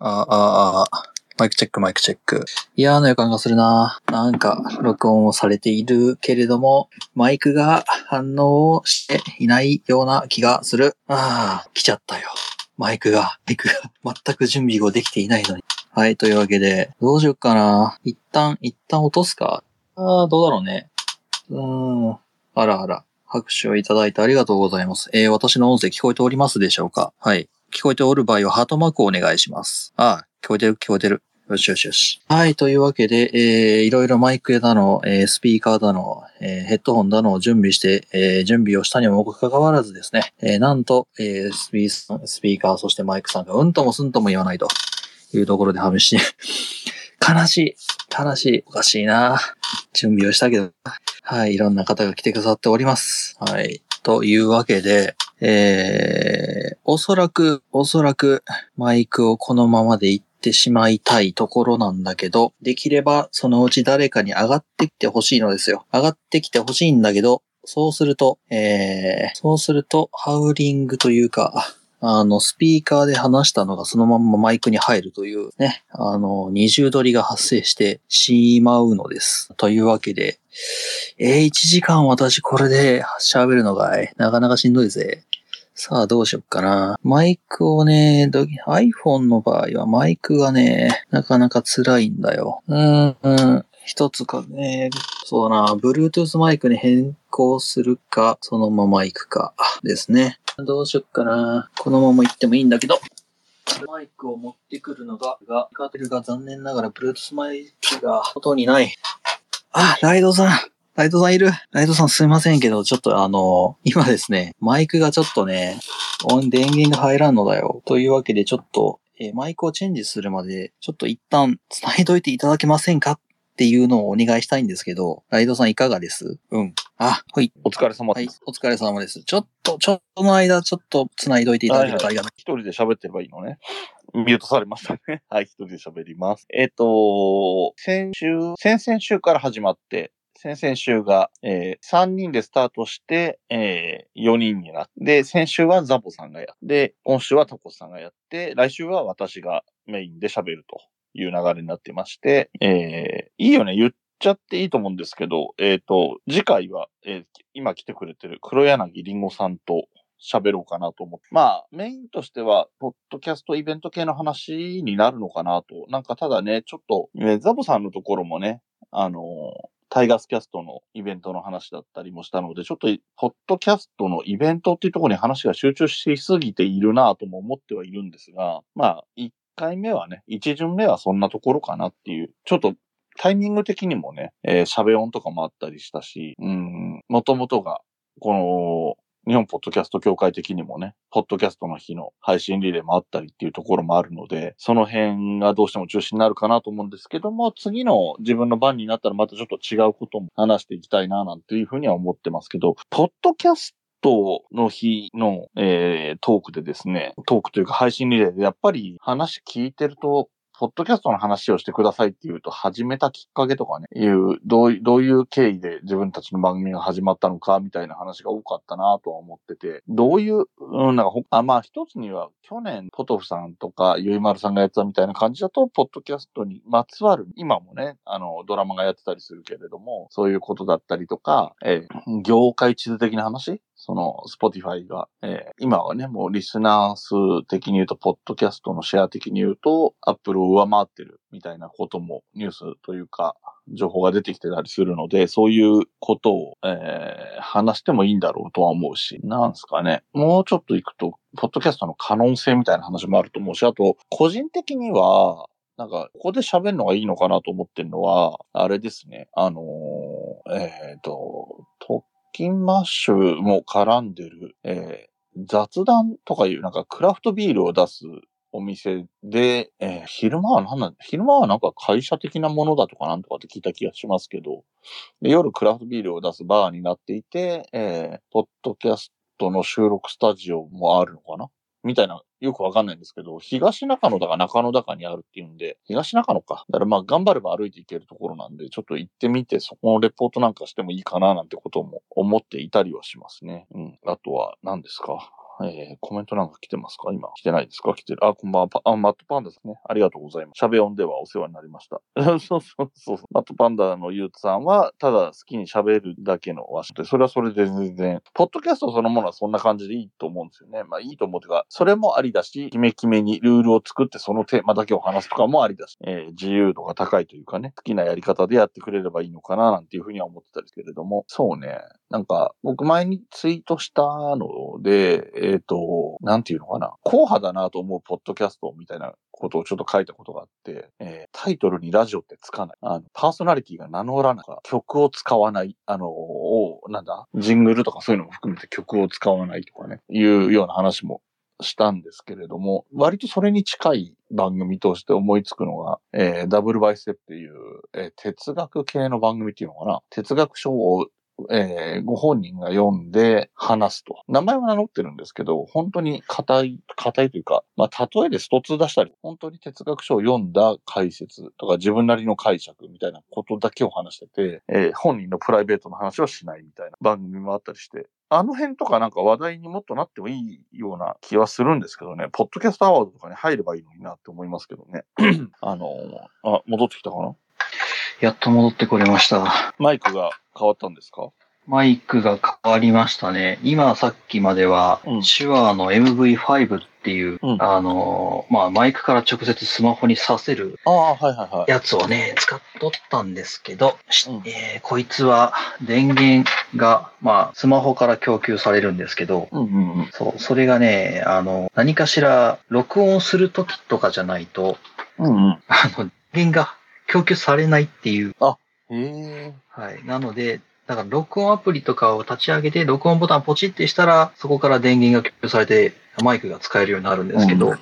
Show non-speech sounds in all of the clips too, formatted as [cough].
ああ、ああ、マイクチェック、マイクチェック。嫌な予感がするな。なんか、録音をされているけれども、マイクが反応をしていないような気がする。ああ、来ちゃったよ。マイクが、マイクが [laughs] 全く準備ができていないのに。はい、というわけで、どうしよっかな。一旦、一旦落とすか。ああ、どうだろうね。うーん。あらあら。拍手をいただいてありがとうございます。えー、私の音声聞こえておりますでしょうかはい。聞こえておる場合はハートマークをお願いします。ああ、聞こえてる、聞こえてる。よしよしよし。はい、というわけで、えー、いろいろマイクだの、えー、スピーカーだの、えー、ヘッドホンだのを準備して、えー、準備をしたにもかかわらずですね、えー、なんと、えー、スピースピーカー、そしてマイクさんがうんともすんとも言わないというところで試し、[laughs] 悲しい。悲しい。おかしいな。準備をしたけど。はい。いろんな方が来てくださっております。はい。というわけで、えー、おそらく、おそらく、マイクをこのままで行ってしまいたいところなんだけど、できればそのうち誰かに上がってきてほしいのですよ。上がってきてほしいんだけど、そうすると、えー、そうすると、ハウリングというか、あの、スピーカーで話したのがそのまんまマイクに入るというね、あの、二重取りが発生してしまうのです。というわけで、えー、1時間私これで喋るのが、なかなかしんどいぜ。さあ、どうしよっかな。マイクをね、iPhone の場合はマイクがね、なかなか辛いんだよ。うん、うん。一つかね、そうだな、Bluetooth マイクに変更するか、そのまま行くか、ですね。どうしよっかな。このまま行ってもいいんだけど。マイクを持ってくるのが、が、カテルが残念ながら Bluetooth マイクが外にない。あ、ライドさん。ライドさんいる？ライドさんすいませんけど、ちょっとあの、今ですね、マイクがちょっとね、音電源が入らんのだよ。というわけでちょっと、えーマイクをチェンジするまで、ちょっと一旦繋いどいていただけませんか？っていうのをお願いしたいんですけど、ライドさんいかがです？うん。あ、はい。お疲れ様はいです。。お疲れ様です。ちょっと、ちょっとの間、ちょっと繋いどいていただけるとありがたい。一人で喋ってればいいのね。ミュートされましたね。はい、一人で喋ります。えっ、と、先週、先々週から始まって、先々週が、えー3人でスタートして、えー4人になって、先週はザボさんがやって、今週はタコスさんがやって、来週は私がメインで喋るという流れになってまして、えーいいよね、言っちゃっていいと思うんですけど、えっ、と、次回は、えー今来てくれてる黒柳りんごさんと喋ろうかなと思って。まあ、メインとしては、ポッドキャストイベント系の話になるのかなと。なんかただね、ちょっと、えーザボさんのところもね、あのタイガースキャストのイベントの話だったりもしたので、ちょっと、ポッドキャストのイベントっていうところに話が集中しすぎているなとも思ってはいるんですが、まあ、1回目はね、1巡目はそんなところかなっていう、ちょっとタイミング的にもね、えー喋音とかもあったりしたし、うん、もともとが、この、日本ポッドキャスト協会的にもね、ポッドキャストの日の配信リレーもあったりっていうところもあるので、その辺がどうしても中心になるかなと思うんですけども、次の自分の番になったらまたちょっと違うことも話していきたいななんていうふうには思ってますけど、ポッドキャストの日の、えートークでですね、トークというか配信リレーでやっぱり話聞いてると、ポッドキャストの話をしてくださいっていうと、始めたきっかけとかね、いう、どういどういう経緯で自分たちの番組が始まったのか、みたいな話が多かったなとは思ってて、どういう、うん、なんか、あ、まあ一つには、去年、ポトフさんとか、ゆいまるさんがやってたみたいな感じだと、ポッドキャストにまつわる、今もね、あの、ドラマがやってたりするけれども、そういうことだったりとか、えー業界地図的な話その、スポティファイが、えー今はね、もうリスナー数的に言うと、ポッドキャストのシェア的に言うと、アップルを上回ってるみたいなこともニュースというか、情報が出てきてたりするので、そういうことを、えー話してもいいんだろうとは思うし、なんすかね。もうちょっと行くと、ポッドキャストの可能性みたいな話もあると思うし、あと、個人的には、なんか、ここで喋るのがいいのかなと思ってるのは、あれですね。あのーえっ、と、キンマッシュも絡んでる、えー雑談とかいう、なんかクラフトビールを出すお店で、えー昼間は何なん昼間はなんか会社的なものだとかなんとかって聞いた気がしますけど、で夜クラフトビールを出すバーになっていて、えーポッドキャストの収録スタジオもあるのかな。みたいな、よくわかんないんですけど、東中野だか中野だかにあるっていうんで、東中野か。だからまあ頑張れば歩いていけるところなんで、ちょっと行ってみて、そこのレポートなんかしてもいいかななんてことも思っていたりはしますね。うん。あとは何ですか？えー、コメントなんか来てますか？今。来てないですか？来てる。あ、こんばんは。あ、マットパンダですね。ありがとうございます。しゃべ音ではお世話になりました。[laughs] そうそうそうそう。マットパンダのゆうつさんは、ただ好きに喋るだけのわしで、それはそれで全然、ポッドキャストそのものはそんな感じでいいと思うんですよね。まあいいと思うというか、それもありだし、決め決めにルールを作ってそのテーマだけを話すとかもありだし、えー、自由度が高いというかね、好きなやり方でやってくれればいいのかななんていうふうには思ってたんですけれども、そうね。なんか、僕前にツイートしたので、えっ、ー、と、なんていうのかな。硬派だなと思うポッドキャストみたいなことをちょっと書いたことがあって、えー、タイトルにラジオってつかない。あの、パーソナリティが名乗らないか。曲を使わない。あのー、なんだ、ジングルとかそういうのも含めて曲を使わないとかね、いうような話もしたんですけれども、割とそれに近い番組として思いつくのが、えー、ダブルバイステップっていう、えー、哲学系の番組っていうのかな。哲学書をえー、ご本人が読んで話すと。名前は名乗ってるんですけど、本当に硬い、硬いというか、まあ、例えでスト2出したり、本当に哲学書を読んだ解説とか自分なりの解釈みたいなことだけを話してて、えー、本人のプライベートの話はしないみたいな番組もあったりして、あの辺とかなんか話題にもっとなってもいいような気はするんですけどね、ポッドキャストアワードとかに入ればいいのになって思いますけどね。[clears throat] あのー、あ、戻ってきたかな？やっと戻ってこれました。マイクが変わったんですか？マイクが変わりましたね。今さっきまでは、うん、手話の MV5 っていう、うん、あの、まあ、マイクから直接スマホにさせるやつをね、使っとったんですけど、うん、えー、こいつは電源が、まあ、スマホから供給されるんですけど、うんうんうん、そう、それがね、あの、何かしら録音するときとかじゃないと、うんうん、あの、電源が供給されないっていう。あ、ええ。はい。なので、だから録音アプリとかを立ち上げて、録音ボタンポチってしたら、そこから電源が共有されて、マイクが使えるようになるんですけど、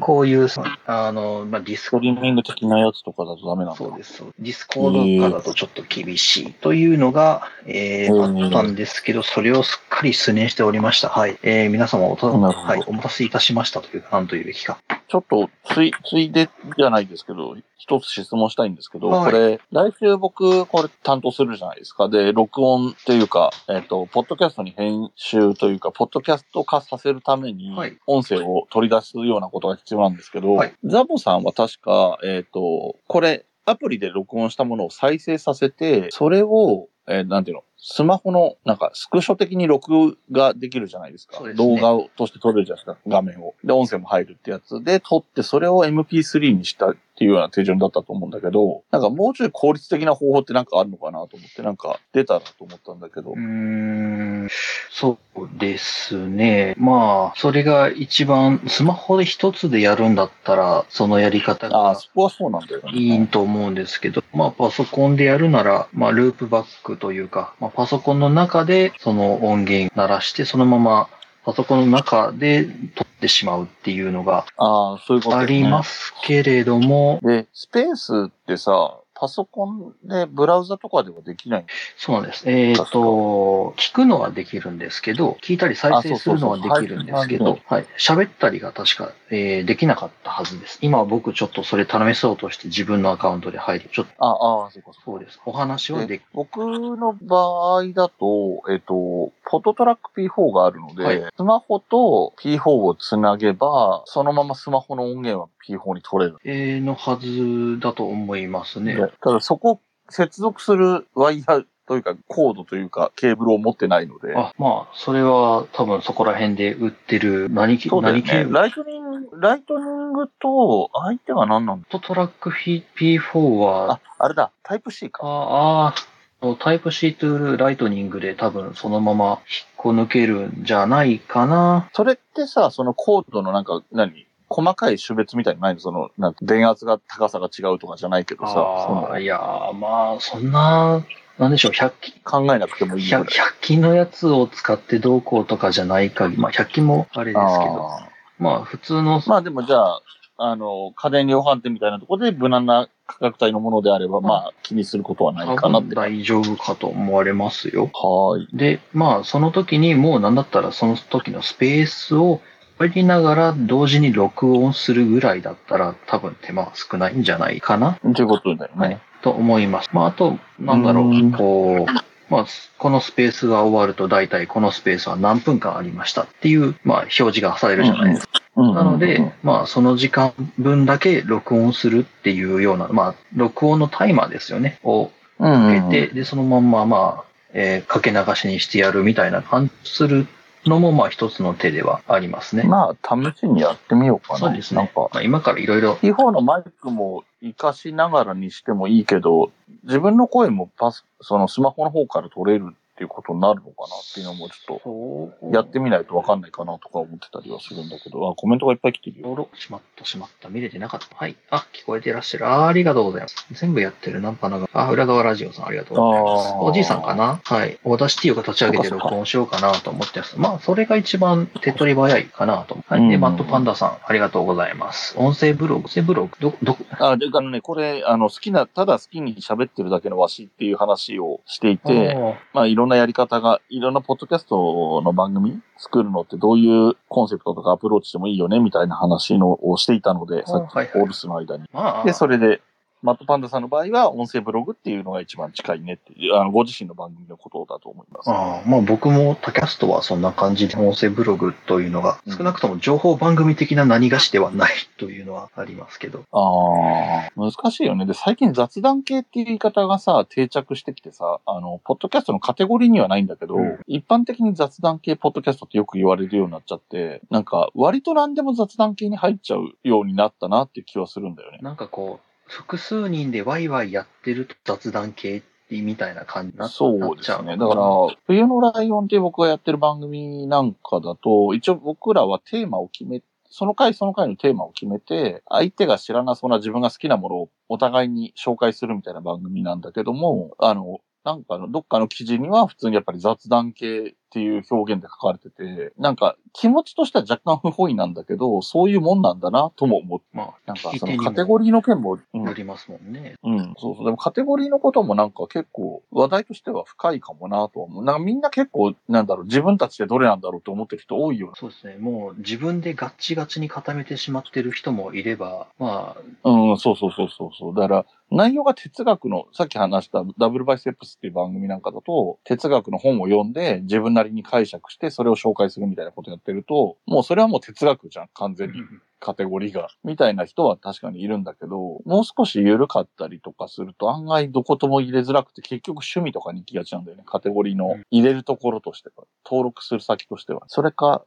こういう、あの、まあ、 Discord。ストリーミング的なやつとかだとダメなんだそうです。 Discordとかだとちょっと厳しいというのが、えー、あったんですけど、それをすっかり失念しておりました。はい。えー、皆様おた、はい、お待たせいたしましたというか、なんというべきか。ちょっと、つい、ついでじゃないですけど、一つ質問したいんですけど、はい、これ、来週僕、これ担当するじゃないですか。で、録音っていうか、えっ、ー、と、ポッドキャストに編集というか、ポッドキャスト化させるために、音声を取り出すようなことが必要なんですけど、はい、ザボさんは確か、えっ、ー、と、これ、アプリで録音したものを再生させて、それを、えー、なんていうの、スマホの、なんか、スクショ的に録画できるじゃないですか。すね、動画として撮れるじゃないですか、画面を。で、音声も入るってやつで撮って、それを MP3 にしたっていうような手順だったと思うんだけど、なんかもうちょい効率的な方法ってなんかあるのかなと思って、なんか出たらと思ったんだけど。うーん、そうですね。まあ、それが一番、スマホで一つでやるんだったら、そのやり方が。ああ、そこはそうなんだよね。いいと思うんですけど、まあ、パソコンでやるなら、まあ、ループバックというか、まあ、パソコンの中でその音源鳴らして、そのままパソコンの中で撮ってしまうっていうのがありますけれども。で、スペースってさ、パソコンでブラウザとかではできない？そうなんです。えっ、ー、と、聞くのはできるんですけど、聞いたり再生するのはできるんですけど、はい。喋ったりが確か、えー、できなかったはずです。今は僕ちょっとそれ試そうとして自分のアカウントで入り、ちょっと。ああ、そうかそうです。お話はでき僕の場合だと、えっ、ー、と、フォトトラック P4 があるので、はい、スマホと P4 をつなげば、そのままスマホの音源は P4 に取れる。えー、のはずだと思いますね。ただそこ、接続するワイヤーというか、コードというか、ケーブルを持ってないので。あ、まあ、それは多分そこら辺で売ってる何、そうだよね、何ケーブル？ Lightning、Lightningと、相手は何なんだ？ Trak P4 は、あ、あれだ、 Type C か。ああ、タイプ C トゥーライトニングで多分そのまま引っこ抜けるんじゃないかな。それってさ、そのコードのなんか、何？細かい種別みたいにないの？その、なんか電圧が高さが違うとかじゃないけどさ。いやまあ、そんな、なんでしょう、100均。考えなくてもいい 100, 100均のやつを使ってどうこうとかじゃないかまあ、100均もあれですけど。まあ、普通の。まあでもじゃあ、あの、家電量販店みたいなところで無難な価格帯のものであれば、まあ、気にすることはないかなって。大丈夫かと思われますよ。はい。で、まあ、その時にもうなんだったらその時のスペースをやりながら同時に録音するぐらいだったら多分手間は少ないんじゃないかな。ということだよね。はい。と思います。まあ、あと、なんだろう、うこう、まあ、このスペースが終わると大体このスペースは何分間ありましたっていう、まあ、表示がされるじゃないですか。なので、まあ、その時間分だけ録音するっていうような、まあ、録音のタイマーですよね、をかけて、で、そのまんま、まあ、えー、かけ流しにしてやるみたいな感じするのも、まあ一つの手ではありますね。まあ、試しにやってみようかな。そうですね。なんか、まあ、今からいろいろ。地方のマイクも活かしながらにしてもいいけど、自分の声もパス、そのスマホの方から取れるっていうことになるのかなっていうのもちょっと、やってみないとわかんないかなとか思ってたりはするんだけど、あ、コメントがいっぱい来てるよ。しまった、しまった。見れてなかった。はい。あ、聞こえていらっしゃる。あありがとうございます。全部やってるナンパナが。あ、裏側ラジオさんありがとうございます。おじいさんかな？はい。 Audacity を立ち上げて録音しようかなと思ってます。まあ、それが一番手っ取り早いかなと。はい。で、マットパンダさん、ありがとうございます。音声ブログ、音声ブログ、ど、ど、あ、で、あのね、これ、あの、好きな、ただ好きに喋ってるだけのわしっていう話をしていて、まあ、いろんなやり方がいろんなポッドキャストの番組作るのってどういうコンセプトとかアプローチしてもいいよねみたいな話のをしていたので、さっきオールスの間に。で、それで、マットパンダさんの場合は音声ブログっていうのが一番近いねっていう、あの、ご自身の番組のことだと思います。ああ、まあ僕もタキャストはそんな感じで音声ブログというのが、少なくとも情報番組的な何がしではないというのはありますけど。ああ、難しいよね。で、最近雑談系っていう言い方がさ、定着してきてさ、あの、ポッドキャストのカテゴリーにはないんだけど、うん、一般的に雑談系ポッドキャストってよく言われるようになっちゃって、なんか割と何でも雑談系に入っちゃうようになったなっていう気はするんだよね。なんかこう、複数人でワイワイやってる雑談系みたいな感じになっちゃうそうですね。だから、冬のライオンって僕がやってる番組なんかだと、一応僕らはテーマを決めその回その回のテーマを決めて、相手が知らなそうな自分が好きなものをお互いに紹介するみたいな番組なんだけども、あの、なんかの、どっかの記事には普通にやっぱり雑談系っていう表現で書かれてて、なんか気持ちとしては若干不本意なんだけど、そういうもんなんだなとも思って、まあ、なんかそのカテゴリーの件も、よりますもんね、うん。うん、そうそう。でもカテゴリーのこともなんか結構話題としては深いかもなと思う。なんかみんな結構、なんだろう、自分たちでどれなんだろうと思ってる人多いよそうですね。もう自分でガッチガチに固めてしまってる人もいれば、まあ。うん、そうそうそうそうそう。だから、内容が哲学の、さっき話したダブルバイステップスっていう番組なんかだと、哲学の本を読んで自分なりに解釈してそれを紹介するみたいなことやってると、もうそれはもう哲学じゃん、完全に。カテゴリーが、みたいな人は確かにいるんだけど、もう少し緩かったりとかすると案外どことも入れづらくて結局趣味とかに行きがちなんだよね。カテゴリーの入れるところとしては。登録する先としては。それか、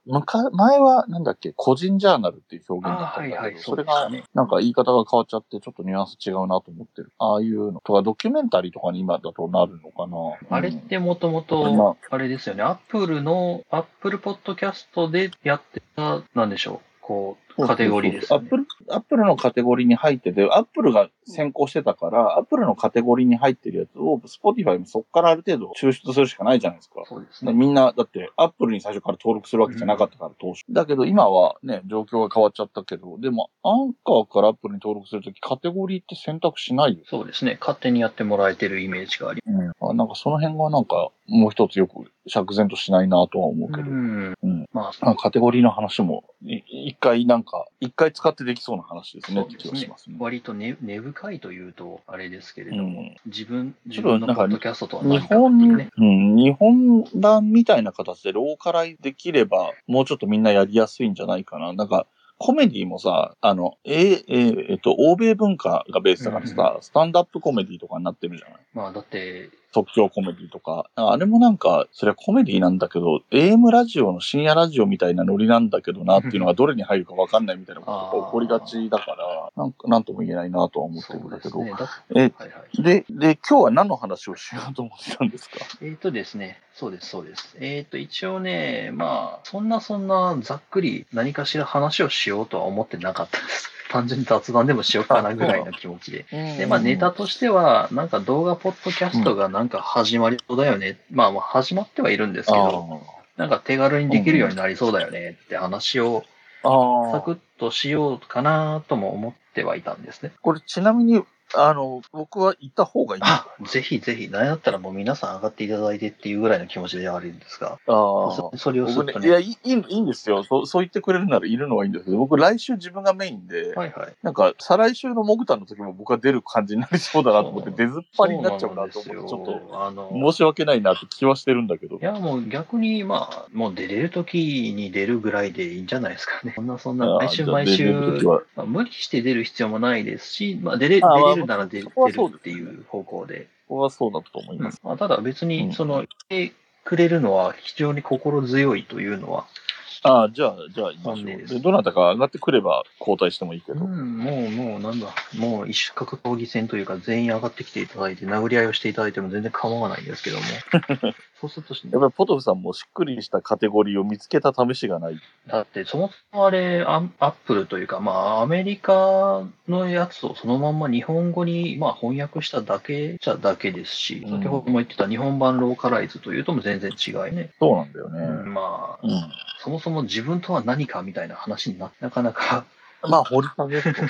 前はなんだっけ、個人ジャーナルっていう表現だったんだけど、はいはい、それがなんか言い方が変わっちゃってちょっとニュアンス違うなと思ってる。ああいうのとかドキュメンタリーとかに今だとなるのかな。あれってもともと、あれですよね。アップルの、アップルポッドキャストでやってた、なんでしょう。こう、カテゴリーです、ね、アップル、アップルのカテゴリーに入ってて、アップルが先行してたから、アップルのカテゴリーに入ってるやつを、スポティファイもそこからある程度抽出するしかないじゃないですか。そうですね。みんな、だって、アップルに最初から登録するわけじゃなかったから、当初。だけど、今はね、状況が変わっちゃったけど、でも、アンカーからアップルに登録するとき、カテゴリーって選択しないよ。そうですね。勝手にやってもらえてるイメージがあります。うん。あなんかその辺がなんか、もう一つよく釈然としないなとは思うけど。うん。うん、まあ、カテゴリーの話も、一回なんか、一回使ってできそうな話ですねって気がしますね。割と根根深いというと、あれですけれども、うん、自分、自分のポッドキャストとは何かっていうね。うん、日本版みたいな形でローカライできれば、もうちょっとみんなやりやすいんじゃないかな。なんか、コメディもさ、あの、えええっと、欧米文化がベースだからさ、うんうん、スタンダップコメディとかになってるじゃないまあ、だって、即興コメディとか。あれもなんか、それはコメディなんだけど、AM ラジオの深夜ラジオみたいなノリなんだけどなっていうのがどれに入るかわかんないみたいなことが起こりがちだから、なんか、なんとも言えないなとは思ってるんだけど。ね、え、はいはい、で、で、今日は何の話をしようと思ってたんですか？えっ、ー、とですね、そうです、そうです。えっ、ー、と、一応ね、まあ、そんなそんなざっくり何かしら話をしようとは思ってなかったです。[laughs] 単純に雑談でもしようかなぐらいの気持ちで。で、まあネタとしては、なんか動画ポッドキャストがなんか始まりそうだよね。まあまあ始まってはいるんですけど、なんか手軽にできるようになりそうだよねって話を、サクッとしようかなとも思ってはいたんですね。これちなみに、あの、僕は行った方がいい。あ、ぜひぜひ、なんやったらもう皆さん上がっていただいてっていうぐらいの気持ちでやるんですが、あそそれをするとね、いやいい、いいんですよそう。そう言ってくれるならいるのはいいんですけど、僕来週自分がメインで、はいはい。なんか、再来週のモグタンの時も僕は出る感じになりそうだなと思って、[laughs] 出ずっぱりになっちゃうなと思って、ちょっなんですよあのと申し訳ないなって気はしてるんだけどい。や、もう逆に、まあ、もう出れる時に出るぐらいでいいんじゃないですかね。そんな、そんな、毎週毎週まあ、無理して出る必要もないですし、まあ、出れ出れるなら出るっていう方向で。僕はそうだと思います。まあ、ただ別うんに、その、来てくれるのは非常に心強いというのは、ああ、じゃあ、じゃあ、いいですでどなたか上がってくれば交代してもいいけど。うん、もう、もう、なんだ、もう一種格闘技戦というか、全員上がってきていただいて、殴り合いをしていただいても全然構わないんですけども。[laughs] そうすると、やっぱりポトフさんもしっくりしたカテゴリーを見つけた試しがない。だって、そもそもあれ、アアップルというか、まあ、アメリカのやつをそのまんま日本語に、まあ、翻訳しただけじゃだけですし、うん先ほども言ってた日本版ローカライズというとも全然違いね。そうなんだよね。うんまあ、うん。そもそも自分とは何かみたいな話にななかなか、まあ、掘り下げるとね。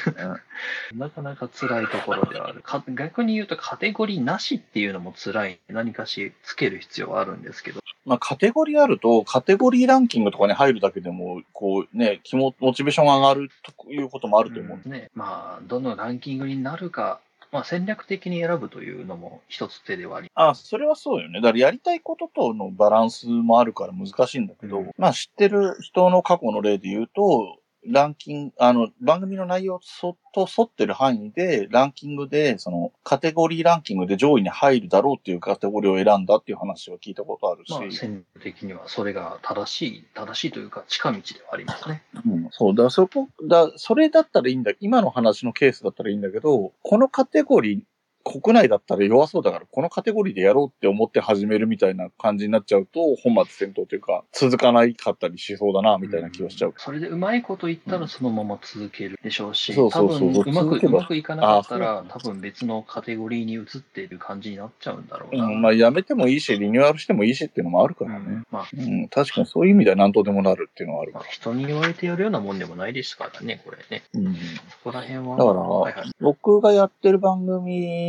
[laughs] なかなか辛いところではある。か逆に言うとカテゴリーなしっていうのも辛い。何かしつける必要はあるんですけど。まあ、カテゴリーあると、カテゴリーランキングとかに入るだけでも、こうね、気も、モチベーションが上がるということもあると思う。うんね。まあ、どのランキングになるか、まあ戦略的に選ぶというのも一つ手ではありあ、それはそうよね。だからやりたいこととのバランスもあるから難しいんだけど、うんまあ知ってる人の過去の例で言うと、ランキング、あの、番組の内容とと沿ってる範囲で、ランキングで、その、カテゴリーランキングで上位に入るだろうっていうカテゴリーを選んだっていう話は聞いたことあるし、まあ戦略的にはそれが正しい、正しいというか近道ではありますね。うん、そう、だそこ、だそれだったらいいんだ、今の話のケースだったらいいんだけど、このカテゴリー、国内だったら弱そうだから、このカテゴリーでやろうって思って始めるみたいな感じになっちゃうと、本末転倒というか、続かないかったりしそうだな、みたいな気がしちゃう。それでうまいこと言ったらそのまま続けるでしょうし、そうそうそう多分うまくうまくいかなかったあら多分別のカテゴリーに移っている感じになっちゃうんだろうな。うん、まあ、やめてもいいし、リニューアルしてもいいしっていうのもあるからね。うんまあうん、確かにそういう意味では何とでもなるっていうのはあるまあ、人に言われてやるようなもんでもないですからね、これね。うん。そこら辺は。だからはいはい、僕がやってる番組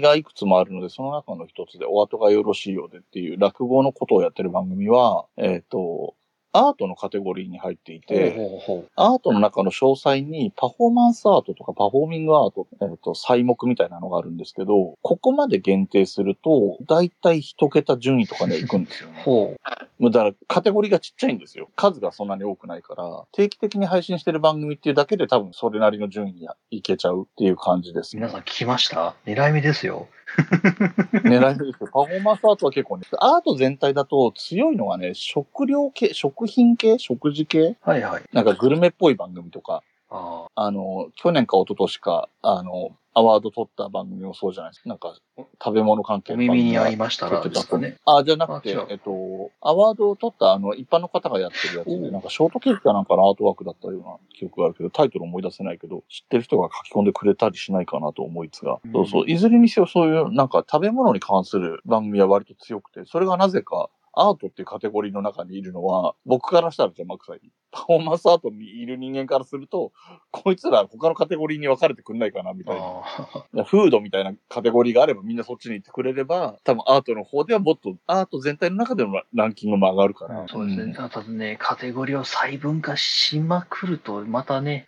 がいくつもあるので、その中の一つで、お後がよろしいようでっていう落語のことをやってる番組は、えっ、と、アートのカテゴリーに入っていて、ほうほうほアートの中の詳細にパフォーマンスアートとかパフォーミングアート、えっ、と、細目みたいなのがあるんですけど、ここまで限定すると、だいたい一桁順位とかで行くんですよう。ね。ほもうだからカテゴリーがちっちゃいんですよ。数がそんなに多くないから、定期的に配信してる番組っていうだけで多分それなりの順位にいけちゃうっていう感じです、う。皆さん聞きました？狙い目ですよ。[laughs] 狙い目ですけど、パフォーマンスアートは結構ね、アート全体だと強いのがね、食料系、食品系、食事系？はいはい。なんかグルメっぽい番組とか、ああの、去年か一昨年か、あの、アワード取った番組もそうじゃないですか。なんか、食べ物関あ、係お耳に合いまましたらですかね。あ、じゃなくてえっと、アワードを取ったあの、一般の方がやってるやつで、なんかショートケーキかなんかのアートワークだったような記憶があるけど、タイトル思い出せないけど、知ってる人が書き込んでくれたりしないかなと思いつが、うん。そうそう、いずれにせよそういうなんか食べ物に関する番組は割と強くて、それがなぜか、アートっていうカテゴリーの中にいるのは、僕からしたら邪魔くさい。パフォーマンスアートにいる人間からすると、こいつら他のカテゴリーに分かれてくんないかな、みたいな。あフードみたいなカテゴリーがあればみんなそっちに行ってくれれば、多分アートの方ではもっとアート全体の中でのラランキングも上がるから。あ、そうですね。ただね、カテゴリーを細分化しまくると、またね、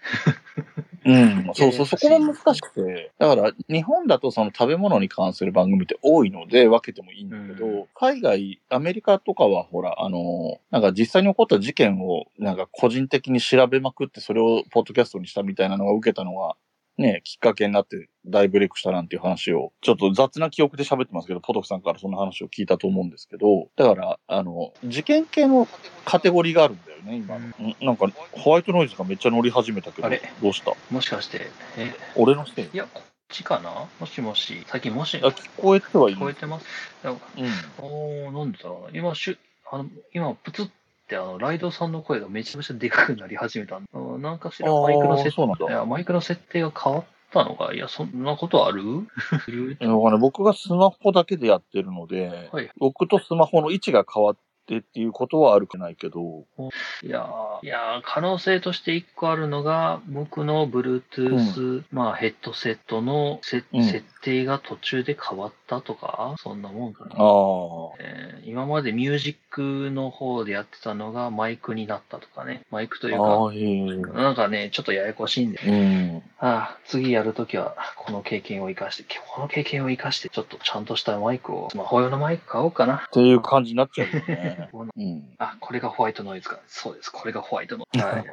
うん。そうそう、そこも難しくて。だから、日本だとその食べ物に関する番組って多いので分けてもいいんだけど、うん海外、アメリカとかはほら、あの、なんか実際に起こった事件をなんか個人的に調べまくってそれをポッドキャストにしたみたいなのが受けたのが、ね、きっかけになって大ブレイクしたなんていう話を、ちょっと雑な記憶で喋ってますけど、ポトフさんからそんな話を聞いたと思うんですけど、だから、あの、事件系のカテゴリーがあるんだよね、今の。ん。なんか、ホワイトノイズがめっちゃ乗り始めたけどあれ、どうした？もしかして、え、俺のせい？いや、こっちかな？もしもし、最近もし、あ聞こえてはいる。聞こえてます？うん。おー、なんでだろうな。今、しゅ、あの、今、プツって、あの、ライドさんの声がめちゃめちゃでかくなり始めたんだ。うんなんかしらマイクの設そうなんだい。や、マイクの設定が変わったのか？いや、そんなことある？[laughs] 僕がスマホだけでやってるので、はい。僕とスマホの位置が変わっってっていうことはあるくないけど、いやーいやー可能性として一個あるのが、僕の Bluetooth、まあヘッドセットのせ、うん設定が途中で変わったとか、そんなもんかな。ああ、えー今までミュージックの方でやってたのがマイクになったとかね。マイクというか。なんかね、ちょっとややこしいんで、うん。ああ次やるときは、この経験を生かして、この経験を生かして、ちょっとちゃんとしたマイクを、スマホ用のマイク買おうかな。っていう感じになっちゃうよね。うん。あ、これがホワイトノイズか。そうです。これがホワイトノイズ。はい。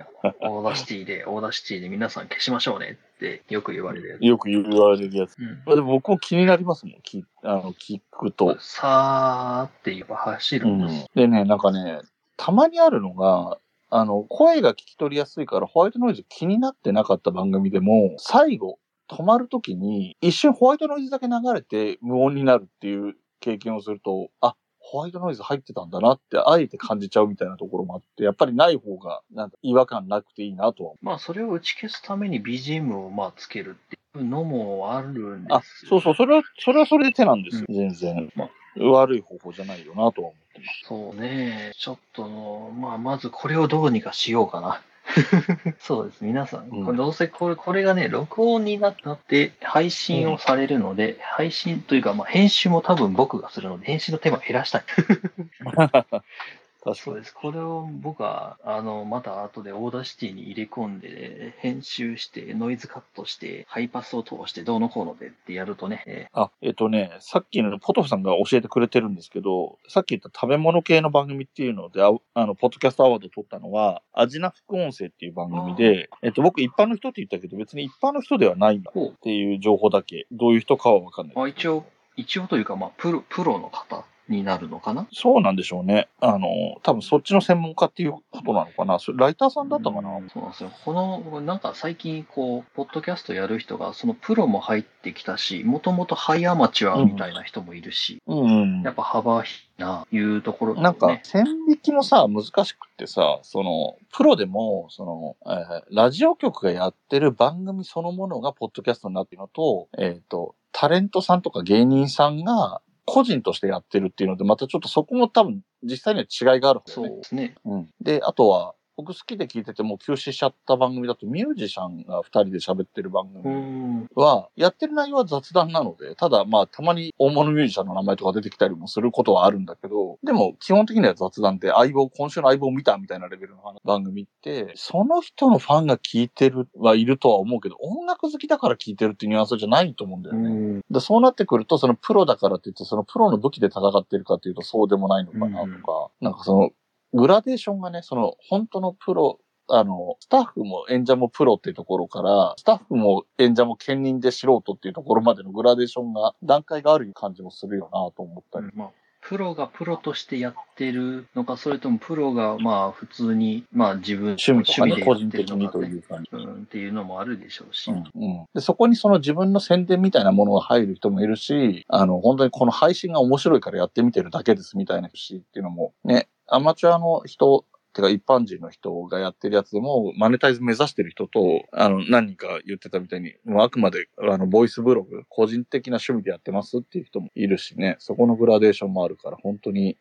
Audacityで、 Audacityで皆さん消しましょうねってよく言われるやつ。よく言われるやつ。うん。まあでも僕も気になりますもん、きあの聞くと。さーって言えば走るうんんです。。でね、なんかね、たまにあるのが、あの、声が聞き取りやすいからホワイトノイズ気になってなかった番組でも、最後、止まるときに、一瞬ホワイトノイズだけ流れて無音になるっていう経験をすると、あ、ホワイトノイズ入ってたんだなって、あえて感じちゃうみたいなところもあって、やっぱりない方が、なんか違和感なくていいなとは思まあ、それを打ち消すために BGM をまあつけるっていうのもあるんう。あで、すよ。そうそう、それは、それはそれで手なんですよ、全然。ま悪い方法じゃないよなとは思ってます。そうね。ちょっと、まあ、まずこれをどうにかしようかな。[laughs] そうです。皆さん、うんどうせこれ、これがね、録音になって配信をされるので、配信というか、まあ、編集も多分僕がするので、編集の手間減らしたい。[laughs] 確かに。そうです。これを僕は、あの、また後で Audacityに入れ込んで、編集して、ノイズカットして、ハイパスを通して、どうのこうのでってやるとね、えあ、えっとね、さっきのポトフさんが教えてくれてるんですけど、さっき言った食べ物系の番組っていうので、ああの、ポッドキャストアワード取ったのは、アジナ副音声っていう番組で、えっと、僕一般の人って言ったけど、別に一般の人ではないんだっていう情報だけ、どういう人かはわかんない。う。まあ、一応、一応というか、まあ、プロ、プロの方になるのかな？そうなんでしょうね。あの、多分そっちの専門家っていうことなのかな。それライターさんだったかな？うんそうなんですよ。この、なんか最近、こう、ポッドキャストやる人が、そのプロも入ってきたし、もともとハイアマチュアみたいな人もいるし、うんやっぱ幅広いな、いうところだなんか線引きもさ、難しくってさ、その、プロでも、その、えーラジオ局がやってる番組そのものがポッドキャストになっているのと、えっ、と、タレントさんとか芸人さんが個人としてやってるっていうので、またちょっとそこも多分、実際には違いがあるそう。ですね。うん。で、あとは、僕好きで聞いててもう休止しちゃった番組だと、ミュージシャンが二人で喋ってる番う組ん。は、やってる内容は雑談なので、ただまあたまに大物ミュージシャンの名前とか出てきたりもすることはあるんだけど、でも基本的には雑談って相棒、今週の相棒見たみたいなレベルの話番組って、その人のファンが聞いてるはいるとは思うけど、音楽好きだから聞いてるってニュアンスじゃないと思うんだよね。うんでそうなってくると、そのプロだからって言って、そのプロの武器で戦ってるかっていうとそうでもないのかなとか、なんかその、グラデーションがね、その、本当のプロ、あの、スタッフも演者もプロっていうところから、スタッフも演者も兼任で素人っていうところまでのグラデーションが、段階がある感じもするよなと思ったり。まあ、プロがプロとしてやってるのか、それともプロがまあ普通に、まあ自分趣味とかね、個でやってる人的にのかねという感じ。うん、っていうのもあるでしょうし。うんうん、でそこにその自分の宣伝みたいなものが入る人もいるし、あの、本当にこの配信が面白いからやってみてるだけですみたいなしっていうのも、ね、アマチュアの人、てか一般人の人がやってるやつでも、マネタイズ目指してる人と、あの、何人か言ってたみたいに、もうあくまで、あの、ボイスブログ、個人的な趣味でやってますっていう人もいるしね、そこのグラデーションもあるから、本当に。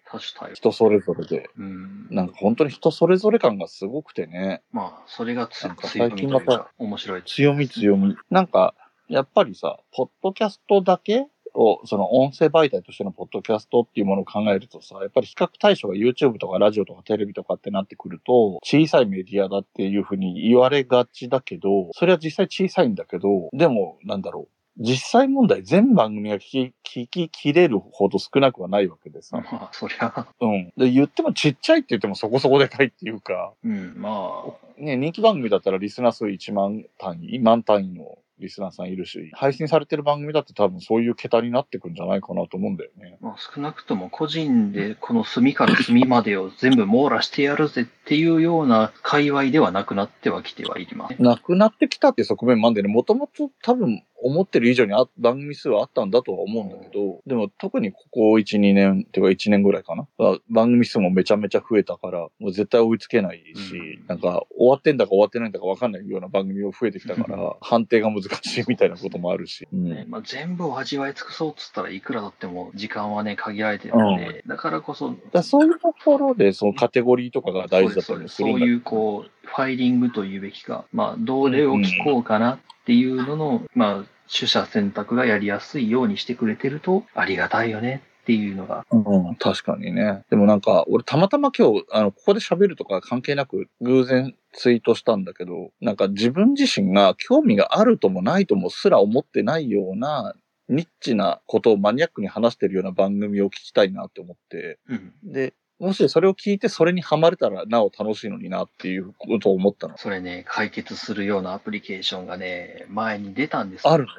人それぞれで、うん。なんか本当に人それぞれ感がすごくてね、まあ、それが強み最近まか、面白い。強み強み。なんか、やっぱりさ、ポッドキャストだけを、その音声媒体としてのポッドキャストっていうものを考えるとさ、やっぱり比較対象が YouTube とかラジオとかテレビとかってなってくると、小さいメディアだっていうふうに言われがちだけど、それは実際小さいんだけど、でも、なんだろう。実際問題全番組が聞き、聞き切れるほど少なくはないわけでさ。[laughs] まあ、そりゃ、うん。で、言ってもちっちゃいって言ってもそこそこでかいっていうか、うん、まあ、ね、人気番組だったらリスナー数1万単位、万単位のリスナーさんいるし、配信されてる番組だって多分そういう桁になってくんじゃないかなと思うんだよね。まあ、少なくとも個人でこの隅から隅までを全部網羅してやるぜっていうような界隈ではなくなってはきてはいりますね。なくなってきたって側面もあるんでね、もともと多分思ってる以上にあ番組数はあったんだとは思うんだけど、でも特にここ1、2年、っていうか1年ぐらいかな。は番組数もめちゃめちゃ増えたから、もう絶対追いつけないし、うんなんか終わってんだか終わってないんだかわかんないような番組も増えてきたから、[laughs] 判定が難しいみたいなこともあるし。うん。ねまあ、全部を味わい尽くそうっつったらいくらだっても時間はね限られてるので、だからこそだそういうところで、そのカテゴリーとかが大事だったりもするんだそういうこうファイリングというべきか、まあ、どれを聞こうかなっていうのの、まあ、取捨選択がやりやすいようにしてくれてるとありがたいよねっていうのが、うん、確かにね。でもなんか、俺たまたま今日、あの、ここで喋るとか関係なく偶然ツイートしたんだけど、なんか自分自身が興味があるともないともすら思ってないような、ニッチなことをマニアックに話してるような番組を聞きたいなって思って、うん、で、もしそれを聞いてそれにハマれたらなお楽しいのになっていうことを思ったの。それね、解決するようなアプリケーションがね、前に出たんですよあるの？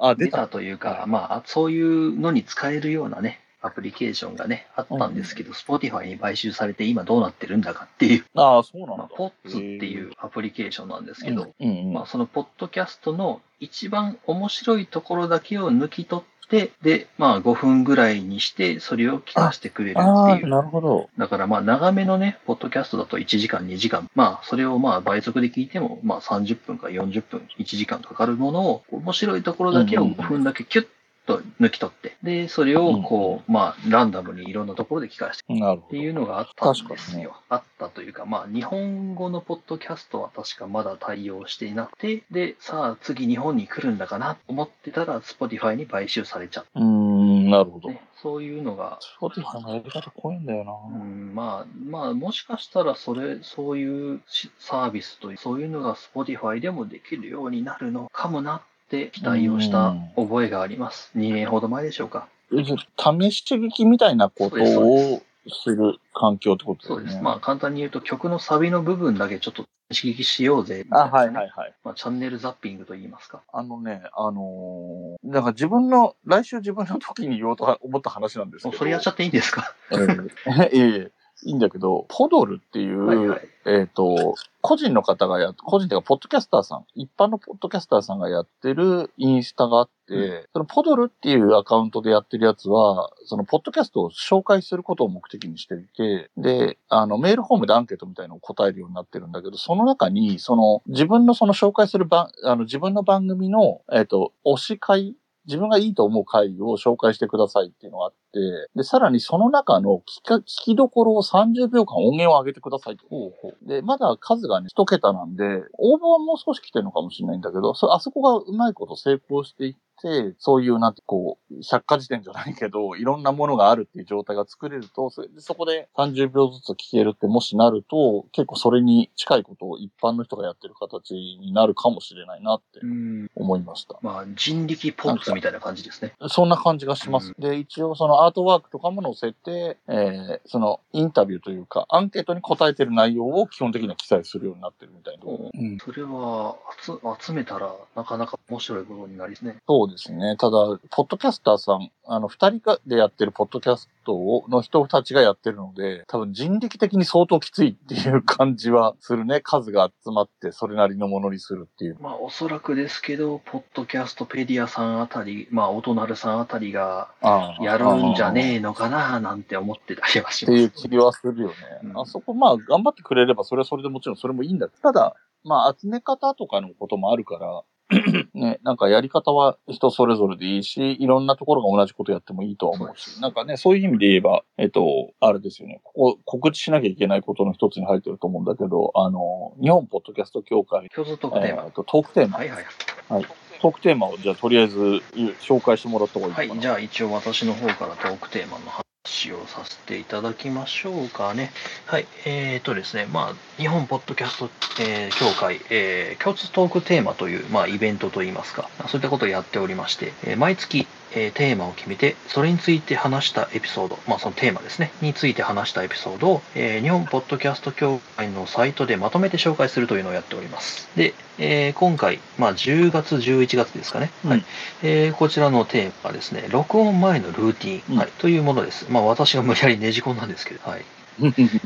あ、出た。出たというか、はいまあ、そういうのに使えるようなね、アプリケーションがね、あったんですけど、Spotify に買収されて今どうなってるんだかっていう、ああ、そうなんだ。まあ、ポッツっていうアプリケーションなんですけど、まあ、そのポッドキャストの一番面白いところだけを抜き取って、で、まあ5分ぐらいにして、それを聞かせてくれるっていう。なるほど。だからまあ長めのね、ポッドキャストだと1時間、2時間。まあそれをまあ倍速で聞いても、まあ30分か40分、1時間かかるものを、面白いところだけをうんうん5分だけキュッと抜き取って、で、それをこう、まあランダムにいろんなところで聞かせて。っていうのがあったんです確かにねよ。あったというか、まあ、日本語のポッドキャストは確かまだ対応していなくて、で、さあ次日本に来るんだかなと思ってたら、Spotify に買収されちゃっうーん、なるほど。て、ね、そういうのが、Spotify のやり方怖いんだよな。うん、まあ、まあ、もしかしたら、それ、そういうしサービスという、そういうのが Spotify でもできるようになるのかもなって期待をした覚えがあります。2年ほど前でしょうか。試し刺激みたいなことをする環境ってことそうです。まあ、簡単に言うと、曲のサビの部分だけちょっと刺激しようぜ、みたあ、はいはいはい。まあ、チャンネルザッピングと言いますか。あのね、あのー、なんか自分の、来週自分の時に言おうとは思った話なんですけど。それやっちゃっていいんですか？[laughs] ええいえいえ、いいんだけど、ポドルっていう、はいはい。えっ、と、個人の方がやっ、個人というか、ポッドキャスターさん、一般のポッドキャスターさんがやってるインスタがあって、うそのポドルっていうアカウントでやってるやつは、そのポッドキャストを紹介することを目的にしていて、で、あの、メールフォームでアンケートみたいなのを答えるようになってるんだけど、その中に、その、自分のその紹介する番、あの、自分の番組の、えっ、と、推し会自分がいいと思う回を紹介してくださいっていうのがあって、で、さらにその中の聞か聞きどころを30秒間音源を上げてくださいと。で、まだ数がね、一桁なんで、応募はもう少し来てるのかもしれないんだけど、そあそこがうまいこと成功していって、そういう、なんてこう、百科事典じゃないけど、いろんなものがあるっていう状態が作れると、それでそこで30秒ずつ聞けるってもしなると、結構それに近いことを一般の人がやってる形になるかもしれないなってうん。思いました。まあ、人力ポッツみたいな感じですね。そんな感じがします。で、一応そのアートワークとかも載せて、えー、そのインタビューというか、アンケートに答えてる内容を基本的には記載するようになってるみたいな。うんそれは集、集めたらなかなか面白いことになりますね。そうですね。ただ、ポッドキャスターさん、あの、二人がでやってるポッドキャストをの人たちがやってるので、多分人力的に相当きついっていう感じはするね。数が集まって、それなりのものにするっていう。まあ、おそらくですけど、ポッドキャストペディアさんあたり、まあ、オトナルさんあたりがあやるんじゃねえのかななんて思ってたりはしっていうます。気はするよね。うんあそこ、まあ、頑張ってくれれば、それはそれでもちろんそれもいいんだけど、ただ、まあ、集め方とかのこともあるから、[clears throat] ね、なんかやり方は人それぞれでいいし、いろんなところが同じことやってもいいとは思うし、なんかね、そういう意味で言えば、えっと、あれですよね、ここ告知しなきゃいけないことの一つに入ってると思うんだけど、あの、日本ポッドキャスト協会、共通特テーマ。えーとトークテーマ、はいはい。トークテーマをじゃあとりあえず紹介してもらった方がいいかな。はい、じゃあ一応私の方からトークテーマの話をさせていただきましょうかね。はい、えーとですね、まあ、日本ポッドキャスト、えー協会、えー共通トークテーマという、まあ、イベントといいますか、そういったことをやっておりまして、えー毎月、えーテーマを決めて、それについて話したエピソード、まあ、そのテーマですね、について話したエピソードを、えー日本ポッドキャスト協会のサイトでまとめて紹介するというのをやっております。で、えー今回、まあ、10月、11月ですかね。うんはい。えーこちらのテーマはですね、録音前のルーティン、うんはい、というものです。まあ私が無理やりねじ込んだんですけど、はい。[laughs]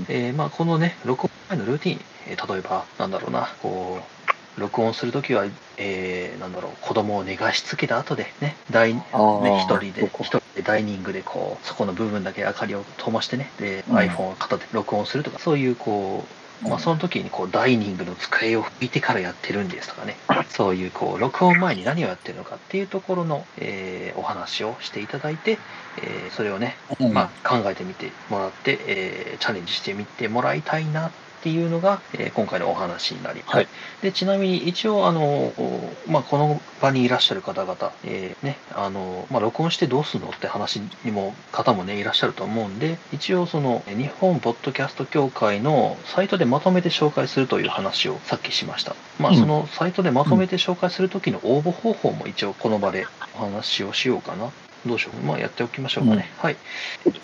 えーまあこのね、録音前のルーティン、えー例えば、なんだろうな、こう、録音するときは、えー、なんだろう、子供を寝かしつけた後でね、ダイね、一人で一人でダイニングでこう、そこの部分だけ明かりを灯してね、で、うん iPhone を片手で録音するとか、そういうこう、まあ、その時にこうダイニングの机を拭いてからやってるんですとかね、[laughs] そういうこう録音前に何をやってるのかっていうところの、えーお話をしていただいて、えーそれをね、うん。まあ、考えてみてもらって、えーチャレンジしてみてもらいたいなっていうのが、えー今回のお話になります。はいでちなみに一応あの、おまあ、この場にいらっしゃる方々、えーねあのまあ、録音してどうすんのって話にも方もねいらっしゃると思うんで一応その日本ポッドキャスト協会のサイトでまとめて紹介するという話をさっきしました。まあ、うんそのサイトでまとめて紹介する時の応募方法も一応この場でお話をしようかな。どうしよう。まあ、やっておきましょうかね。はい。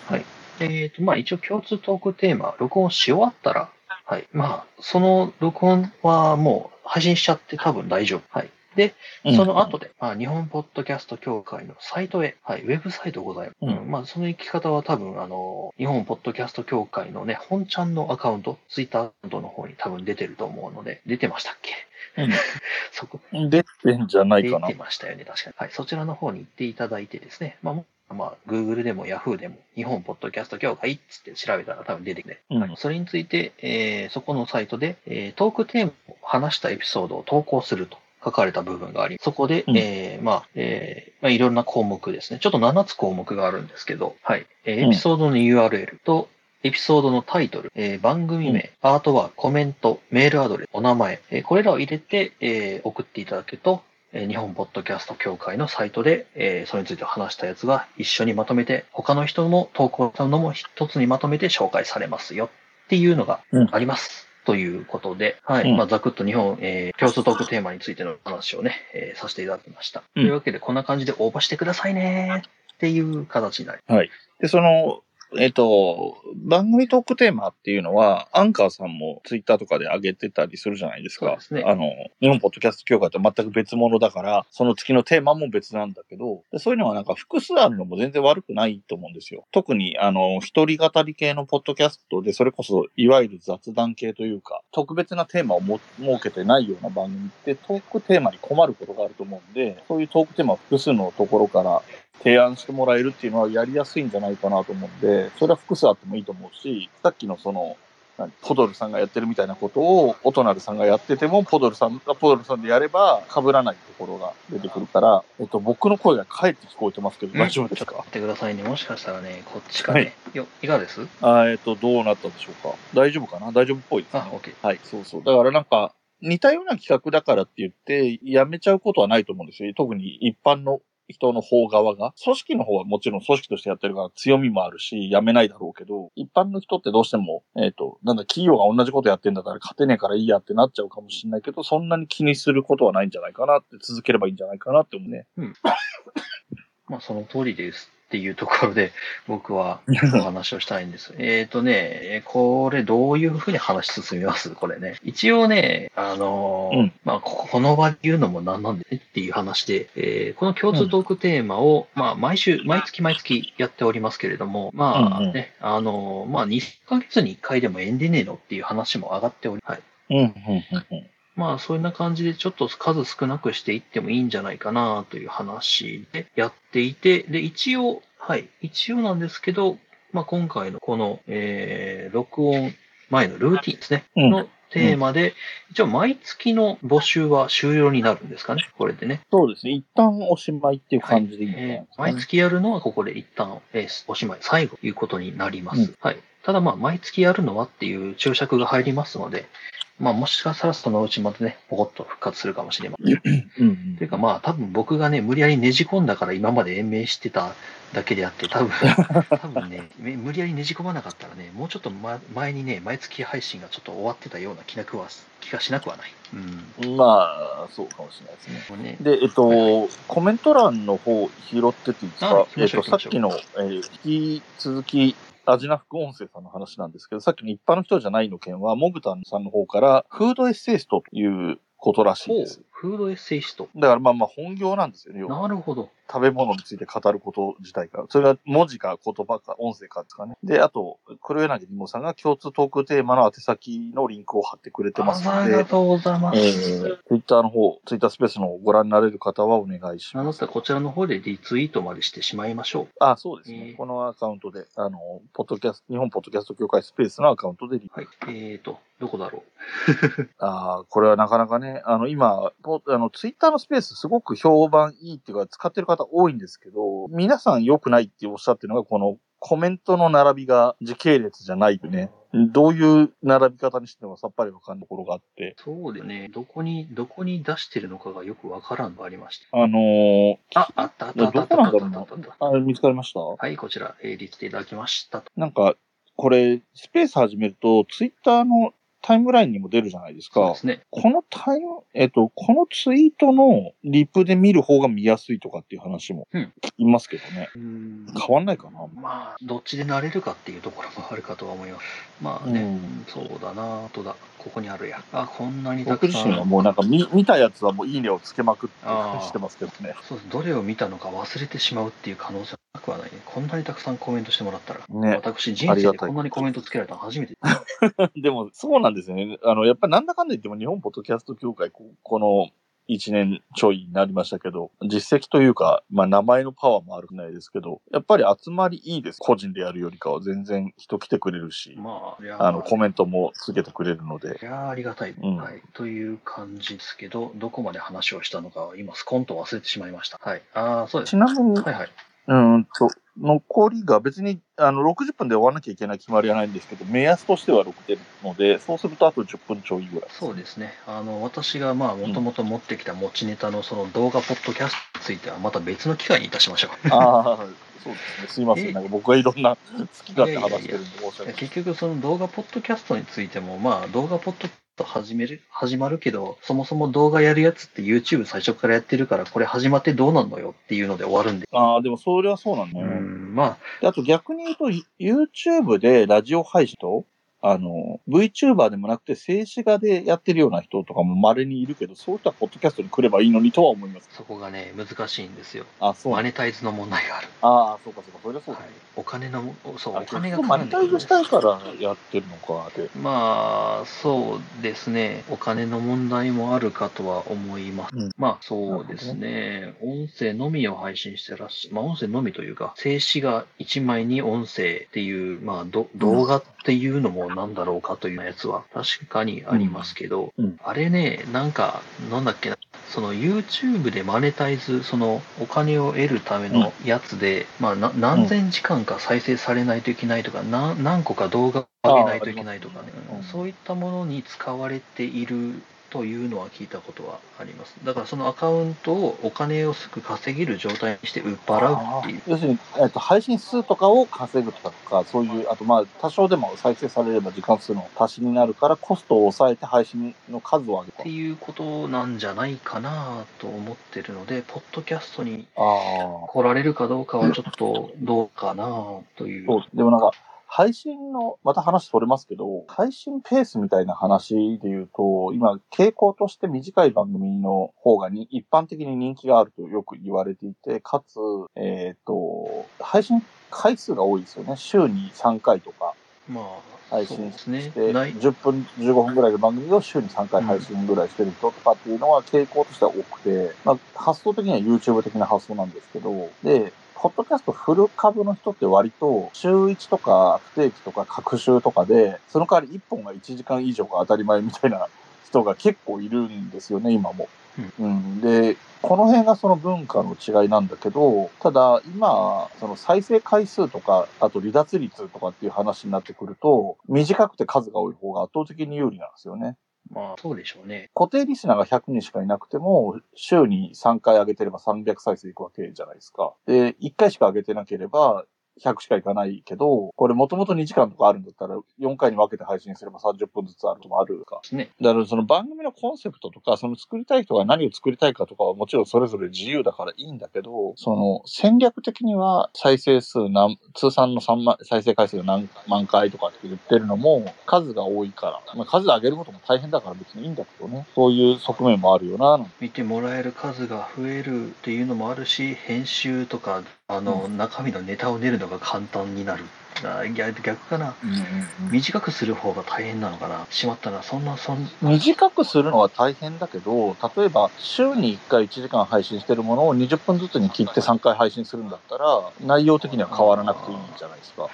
はい。えっ、と、まあ、一応共通トークテーマ、録音し終わったら、はい。まあ、その録音はもう配信しちゃって多分大丈夫。はい。で、うんその後で、まあ、日本ポッドキャスト協会のサイトへ、はい、ウェブサイトございます。うんまあ、その行き方は多分、あの、日本ポッドキャスト協会のね、本ちゃんのアカウント、ツイッターアカウントの方に多分出てると思うので、出てましたっけ？[laughs] そこ、うん出てんじゃないかな出て。ましたよね、確かに。はい、そちらの方に行っていただいてですね、まあ、もまあ、Google でも Yahoo でも、日本ポッドキャスト協会っつって調べたら多分出てくる、ねうんはい。それについて、えーそこのサイトで、えートークテーマを話したエピソードを投稿すると書かれた部分があり、そこで、うんえーまあ、えーまあ、いろんな項目ですね。ちょっと7つ項目があるんですけど、はい。えーうんエピソードの URL と、エピソードのタイトル、えー番組名、アートワーク、コメント、メールアドレス、お名前、えーこれらを入れて、えー送っていただくと、えー日本ポッドキャスト協会のサイトで、えーそれについて話したやつが一緒にまとめて、他の人も投稿したのも一つにまとめて紹介されますよっていうのがうんあります。ということで、はい。うんまあ、ざくっと日本、えー共通トークテーマについての話をね、えーさせていただきました。うんというわけで、こんな感じで応募してくださいねっていう形になりで、その、えっ、と、番組トークテーマっていうのは、アンカーさんもツイッターとかで上げてたりするじゃないですか。そうですねあの、日本ポッドキャスト協会と全く別物だから、その月のテーマも別なんだけど、でそういうのはなんか複数あるのも全然悪くないと思うんですよ。特に、あの、一人語り系のポッドキャストで、それこそ、いわゆる雑談系というか、特別なテーマをも設けてないような番組って、トークテーマに困ることがあると思うんで、そういうトークテーマを複数のところから提案してもらえるっていうのはやりやすいんじゃないかなと思うんで、それは複数あってもいいと思うし、さっきのその、何ポドルさんがやってるみたいなことを、オトナルさんがやってても、ポドルさんがポドルさんでやれば、被らないところが出てくるから、えっと、僕の声が返って聞こえてますけど、うん大丈夫ですか？待ってくださいね。もしかしたらね、こっちからね。よ、いかがです？あーえっと、どうなったでしょうか？大丈夫かな？大丈夫っぽいですねあ、。OK。はい、そうそう。だからなんか、似たような企画だからって言って、やめちゃうことはないと思うんですよ。特に一般の人の方側が。組織の方はもちろん組織としてやってるから強みもあるし、やめないだろうけど、一般の人ってどうしても、えっ、と、なんだ、企業が同じことやってんだから勝てねえからいいやってなっちゃうかもしれないけど、そんなに気にすることはないんじゃないかなって、続ければいいんじゃないかなって思うね。うんまあ、その通りですっていうところで、[laughs] 僕はお話をしたいんです。えっとね、えーこれどういうふうに話進みます？これね。一応ね、あのーうんまあ、ここの場で言うのもなんなんでねっていう話で、えーこの共通トークテーマを、まあ、毎週、毎月毎月やっておりますけれども、まあうんうんね、あのーまあ、2ヶ月に1回でもえんでねえのっていう話も上がっており、はい。うん、うん、うん、まあ、そんな感じでちょっと数少なくしていってもいいんじゃないかなという話でやっていて、で、一応、はい、一応なんですけど、まあ、今回のこの、えー、録音前のルーティンですね、うんのテーマで、一応毎月の募集は終了になるんですかね、これでね。そうですね。一旦おしまいっていう感じでいいんじゃないえーですか、ね毎月やるのはここで一旦、えーおしまい、最後ということになります。うんはい。ただまあ、毎月やるのはっていう注釈が入りますので、まあ、もしかしたらそのうちまたね、ポコッと復活するかもしれません。うんうんというかまあ多分僕がね、無理やりねじ込んだから今まで延命してただけであって、多分、[laughs] 多分ね、め無理やりねじ込まなかったらね、もうちょっと、ま、前にね、毎月配信がちょっと終わってたような気なくは気がしなくはない。うん。まあ、そうかもしれないですね。ね、で、えっと、はいはコメント欄の方拾ってっていいですあかえっと、さっきの、えー引き続き、アジナ副音声さんの話なんですけど、さっきの一般の人じゃないの件は、モグタンさんの方から、フードエッセイストということらしいです。フードエッセイスト。だからまあまあ本業なんですよね。なるほど。食べ物について語ること自体が。それが文字か言葉か音声かですかね。で、あと、黒柳りもさんが共通トークテーマの宛先のリンクを貼ってくれてますので、ありがとうございます。えー、ツイッターの方、ツイッタースペースの方をご覧になれる方はお願いします。なので、こちらの方でリツイートまでしてしまいましょう。あ、そうですね。えーこのアカウントで、あの、ポッドキャスト、日本ポッドキャスト協会スペースのアカウントでリはい。えーと、どこだろ [laughs] ああ、これはなかなかね、あの、今、ポあの、ツイッターのスペースすごく評判いいっていうか、使ってる方多いんですけど、皆さん良くないっておっしゃってるのが、このコメントの並びが時系列じゃないよね。どういう並び方にしてもさっぱりわかんないところがあって。う。そうでね、どこに、どこに出してるのかがよくわからんのがありまして。あのー、あ、あったあったあったあったどあったあったあったあっあ見つかりました？た。はい、こちら、えー、リツイートいただきましたと。なんか、これ、スペース始めると、ツイッターのタイムラインにも出るじゃないですかそうで。すね。このタイム、えっと、このツイートのリプで見る方が見やすいとかっていう話もうん聞きますけどね。うーん。変わんないかな。まあ、どっちで慣れるかっていうところもあるかとは思います。まあね、うんそうだな、本当だ。ここにあるや。あ、こんなにたくさん。僕自身はもうなんか見見たやつはもういいねをつけまくってしてますけどね。そう。どれを見たのか忘れてしまうっていう可能性はなくはないね。こんなにたくさんコメントしてもらったら。ね。私、人生でこんなにコメントつけられたの初めて。[laughs] でも、そうなんですよね。あの、やっぱなんだかんだ言っても日本ポッドキャスト協会、ここの1年ちょいになりましたけど、実績というか、まあ名前のパワーもあるくないですけど、やっぱり集まりいいです。個人でやるよりかは全然人来てくれるし、まあ、あの、コメントもつけてくれるのでい。やーありがたい、うんはい。という感じですけど、どこまで話をしたのかは今、スコンと忘れてしまいました。はい。ああ、そうです。ちなみに、はいはい。うーんと、残りが別に、あの、60分で終わらなきゃいけない決まりはないんですけど、目安としては6点ので、そうするとあと10分ちょいぐらい。そうですね。あの、私がまあ、もともと持ってきた持ちネタのその動画ポッドキャストについては、また別の機会にいたしましょう。[laughs] ああ、そうですね。すいませえん。なんか僕がいろんな [laughs] 好き勝手話してるんで申し訳ない。結局、その動画ポッドキャストについても、まあ、動画ポッドキャスト始める、始まるけど、そもそも動画やるやつって YouTube 最初からやってるから、これ始まってどうなんのよっていうので終わるんで。ああ、でもそれはそうなんだうよね。ん、まあ、であと逆に言うと、YouTube でラジオ配信と、あの、VTuber でもなくて静止画でやってるような人とかも稀にいるけど、そういったポッドキャストに来ればいいのにとは思います。そこがね、難しいんですよ。あそうマネタイズの問題がある。ああ、そうかそうか。それはそうだね。はい、お金の、そう、あお金が結構マネタイズしたいからやってるのか、で。まあ、そうですね。お金の問題もあるかとは思います。うんまあ、そうですね。音声のみを配信してらっしゃ、まあ、音声のみというか、静止画1枚に音声っていう、まあ、ど動画っていうのもなんだろうかというやつは確かにありますけど、うん。うん。あれね、なんか、なんだっけな。その YouTube でマネタイズ、そのお金を得るためのやつで、まあな何千時間か再生されないといけないとか、な何個か動画を上げないといけないとかねそういったものに使われているというのは聞いたことはあります。だからそのアカウントをお金をすぐ稼げる状態にして売っ払うっていう。要するに、えっと、配信数とかを稼ぐとか、そういう、あとまあ、多少でも再生されれば時間数の足しになるから、コストを抑えて配信の数を上げたって。いうことなんじゃないかなと思ってるので、ポッドキャストに。来られるかどうかはちょっとどうかなという。そう。でもなんか、配信の、また話それますけど、配信ペースみたいな話で言うと、今、傾向として短い番組の方がに一般的に人気があるとよく言われていて、かつ、えっ、と、配信回数が多いですよね。週に3回とかまあ、配信し。て、ない10分、15分ぐらいの番組を週に3回配信ぐらいしてる人とかっていうのは傾向としては多くて、まあ、発想的には YouTube 的な発想なんですけど、で、ポッドキャストフル株の人って割と週1とか不定期とか各週とかで、その代わり1本が1時間以上が当たり前みたいな人が結構いるんですよね、今も。うん、で、この辺がその文化の違いなんだけど、ただ今、その再生回数とか、あと離脱率とかっていう話になってくると、短くて数が多い方が圧倒的に有利なんですよね。まあ、そうでしょうね。固定リスナーが100人しかいなくても、週に3回上げてれば300再生いくわけじゃないですか。で、1回しか上げてなければ、100しかいかないけど、これもともと2時間とかあるんだったら、4回に分けて配信すれば30分ずつあるともあるか。ね。だからその番組のコンセプトとか、その作りたい人が何を作りたいかとかはもちろんそれぞれ自由だからいいんだけど、その戦略的には再生数何、通算の3万、再生回数が何万回とかって言ってるのも数が多いから、まあ、数上げることも大変だから別にいいんだけどね、そういう側面もあるよな、見てもらえる数が増えるっていうのもあるし、編集とか、あの、中身のネタを練るのが簡単になる。あ逆逆かな。短くする方が大変なのかな。しまったな。そんな、そん短くするのは大変だけど、例えば週に1回1時間配信してるものを20分ずつに切って3回配信するんだったら、内容的には変わらなくていいんじゃないですか。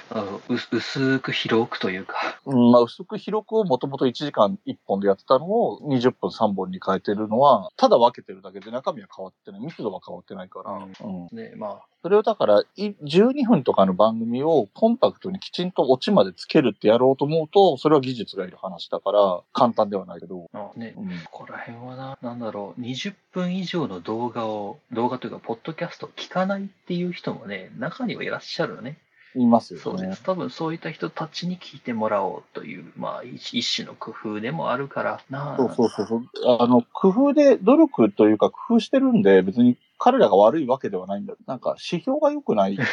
薄く広くというか。うん、まあ薄く広くをもともと1時間1本でやってたのを20分3本に変えてるのは、ただ分けてるだけで中身は変わってない。密度は変わってないから。うん。ね、まあ、それをだから、い12分とかの番組をコンパクトにきちんとオチまでつけるってやろうと思うと、それは技術がいる話だから、簡単ではないけど。あね、うん。ここら辺はな、なんだろう、20分以上の動画を、動画というか、ポッドキャストを聞かないっていう人もね、中にはいらっしゃるよね。いますよね。そうです。多分そういった人たちに聞いてもらおうという、まあ、一一種の工夫でもあるからな。そうそうそうそう。あの、工夫で、努力というか工夫してるんで、別に彼らが悪いわけではないんだ。なんか指標が良くないなっ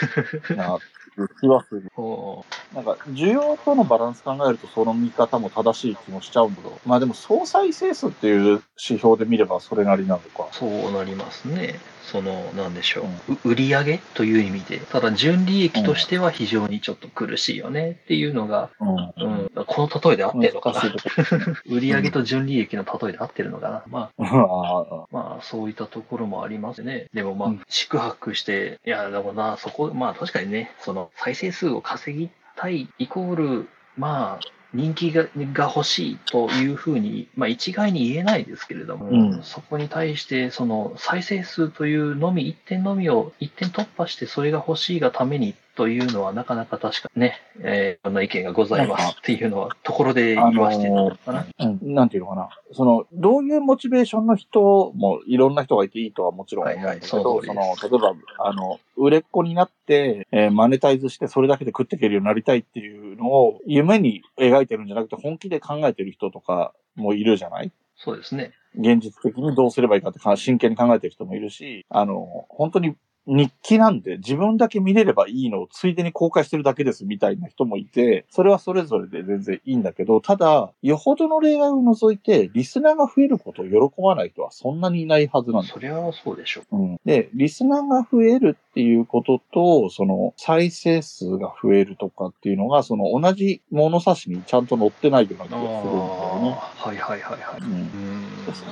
ていう気はする。[laughs] ほなんか、需要とのバランス考えると、その見方も正しい気もしちゃうんだけど。まあでも、総再生数っていう指標で見ればそれなりなのかう。そうなりますね。その、なんでしょう。う売り上げという意味で。ただ、純利益としては非常にちょっと苦しいよねっていうのが、うん。うん、この例えで合ってるのかな。[laughs] 売り上げと純利益の例えで合ってるのかな。まあまあ、そういったところもありますね。でもまあ、うん。宿泊して、いや、でもな、そこ、まあ確かにね、その再生数を稼ぎたいイコール、まあ、人気がが欲しいというふうに、まあ一概に言えないですけれども、うん。そこに対して、その再生数というのみ、一点のみを、一点突破してそれが欲しいがためにというのはなかなか確かね、えー、いろんな意見がございますっていうのは、ところで言わしてたのかな。うん、なんていうのかな。その、どういうモチベーションの人もいろんな人がいていいとはもちろん思うんだけど、はいはいその例えば、あの、売れっ子になって、えーマネタイズしてそれだけで食っていけるようになりたいっていうのを夢に描いてるんじゃなくて本気で考えてる人とかもいるじゃない？そうですね。現実的にどうすればいいかってか真剣に考えてる人もいるし、あの、本当に日記なんで自分だけ見れればいいのをついでに公開してるだけですみたいな人もいて、それはそれぞれで全然いいんだけど、ただ、よほどの例外を除いて、リスナーが増えることを喜ばない人はそんなにいないはずなんだよそりゃそうでしょう。うん、で、リスナーが増えるっていうことと、その再生数が増えるとかっていうのが、その同じ物差しにちゃんと載ってないような気がするんだよね。はいはいはいはい。う、うんん。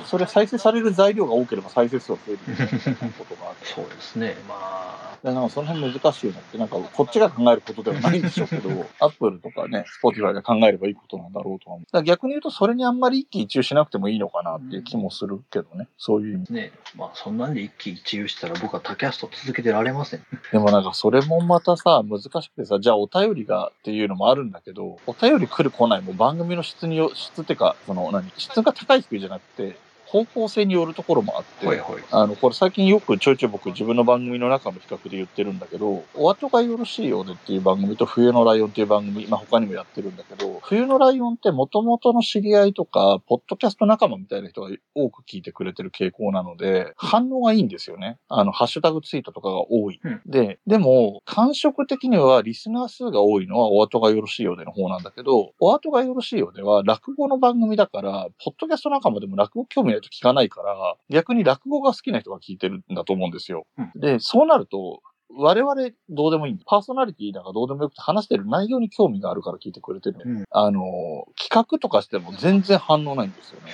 それ再生される材料が多ければ再生数が増えるみたいなことがあって。[laughs] そうですね。まあ、でなんかその辺難しいのって、なんかこっちが考えることではないんでしょうけど、[laughs] アップルとかね、スポティファイが考えればいいことなんだろうとは思う。逆に言うと、それにあんまり一喜一憂しなくてもいいのかなっていう気もするけどね、そういう意味。ね、まあそんなんで一喜一憂したら僕はタキャスト続けてられません。でもなんかそれもまたさ、難しくてさ、じゃあお便りがっていうのもあるんだけど、お便り来る来ないも番組の質によ、質ってか、その何、質が高い低いじゃなくて、方向性によるところもあって、はいはい。あの、これ最近よくちょいちょい僕自分の番組の中の企画で言ってるんだけど、お後がよろしいようでっていう番組と冬のライオンっていう番組、まあ他にもやってるんだけど、冬のライオンって元々の知り合いとか、ポッドキャスト仲間みたいな人が多く聞いてくれてる傾向なので、反応がいいんですよね。あの、ハッシュタグツイートとかが多い。うんで、でも、感触的にはリスナー数が多いのはお後がよろしいようでの方なんだけど、お後がよろしいようでは落語の番組だから、ポッドキャスト仲間でも落語興味ないと聞かないから、逆に落語が好きな人が聞いてるんだと思うんですよ。うんで、そうなると、我々どうでもいい。パーソナリティなんかどうでもよくて話してる内容に興味があるから聞いてくれてる。うんあの、企画とかしても全然反応ないんですよね。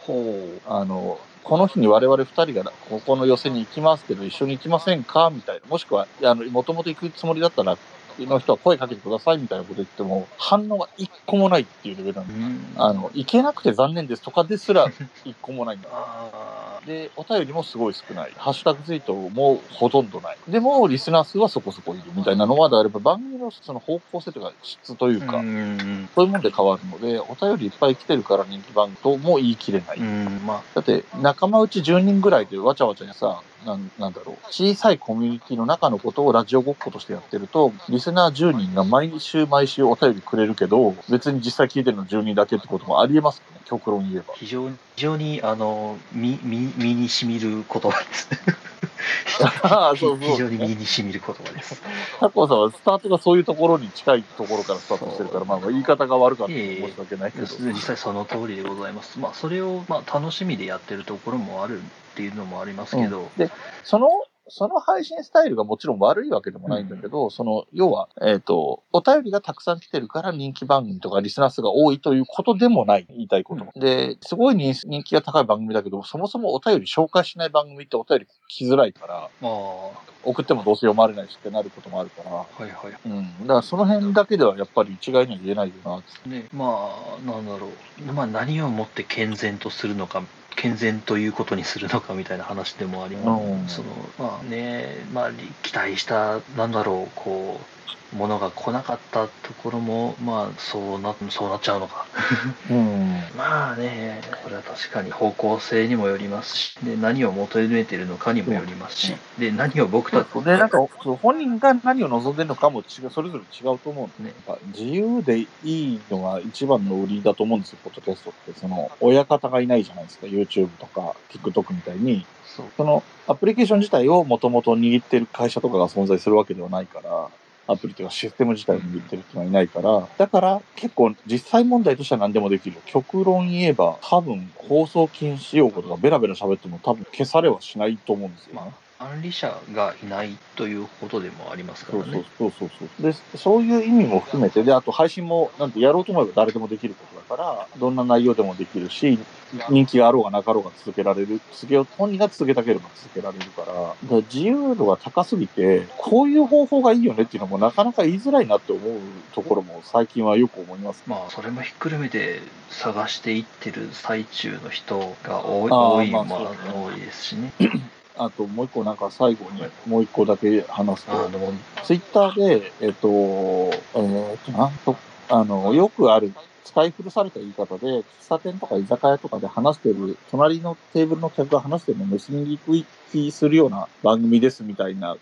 ほあの、この日に我々二人がここの寄せに行きますけど一緒に行きませんか？みたいな。もしくは、あの、もともと行くつもりだったら、の人は声かけてくださいみたいなこと言っても、反応が一個もないっていうレベルなんう。でうんあの、行けなくて残念ですとかですら [laughs] 一個もないんだ。あで、お便りもすごい少ない。ハッシュタグツイートもほとんどない。でも、リスナー数はそこそこいるみたいなのは、だから番組ののその方向性というか質というか、うん。そういうもんで変わるので、お便りいっぱい来てるから人気番組とも言い切れない。うん、まあ、だって、仲間内10人ぐらいでわちゃわちゃさ、なんなんだろう、小さいコミュニティの中のことをラジオごっことしてやってると、リスナー10人が毎週毎週お便りくれるけど、別に実際聞いてるの10人だけってこともありえますよね、極論言えば。非常に、非常に、あの、身、身、身に染みる言葉ですね。ああ、そうそう。非常に身に染みる言葉です。タコさんはスタートがそういうところに近いところからスタートしてるから、まあまあ言い方が悪かったら申し訳ないけど。実際その通りでございます。まあ、それを、まあ、楽しみでやってるところもあるっていうのもありますけど、で、その、その配信スタイルがもちろん悪いわけでもないんだけど、その、要は、えっ、と、お便りがたくさん来てるから人気番組とかリスナー数が多いということでもない、言いたいこと。で、すごい人人気が高い番組だけど、そもそもお便り紹介しない番組ってお便り来づらいから、まあ、送ってもどうせ読まれないしってなることもあるから、はいはい。うん。だからその辺だけではやっぱり一概には言えないよな。ね、まあ、なんだろう。まあ、何をもって健全とするのか、健全ということにするのかみたいな話でもありうんます。その、まあね、まあ、期待した、なんだろう、こう、ものが来なかったところも、まあ、そうな、そうなっちゃうのか。うん。[laughs] まあね、これは確かに方向性にもよりますし、で何を求めてるのかにもよりますし、で何を僕たちで、なんか、本人が何を望んでるのかも違う、それぞれ違うと思うんで、ねやっぱ自由でいいのが一番の売りだと思うんですよ、ポッドキャストって。その、親方がいないじゃないですか、YouTube とか TikTok みたいに。その、アプリケーション自体をもともと握ってる会社とかが存在するわけではないから、アプリというかシステム自体を握ってる人はいないから、だから結構実際問題としては何でもできる。極論言えば、多分放送禁止用語とかベラベラ喋っても多分消されはしないと思うんですよ、まあ、管理者がいないということでもありますかそうそうらね。そうそうそう。で、そういう意味も含めて、で、あと配信も、なんてやろうと思えば誰でもできることだから、どんな内容でもできるし、人気があろうがなかろうが続けられる、続けよう、本人が続けたければ続けられるから、だから自由度が高すぎて、こういう方法がいいよねっていうのもなかなか言いづらいなって思うところも最近はよく思います。まあ、それもひっくるめて探していってる最中の人が多い、多い、まあ、多いですしね。[laughs] あともう一個なんか最後にもう一個だけ話すと、ツイッターで、えっ、と、えっ、と、なんと、あの、よくある、使い古された言い方で、喫茶店とか居酒屋とかで話してる、隣のテーブルの客が話してるのを盗み聞きするような番組ですみたいな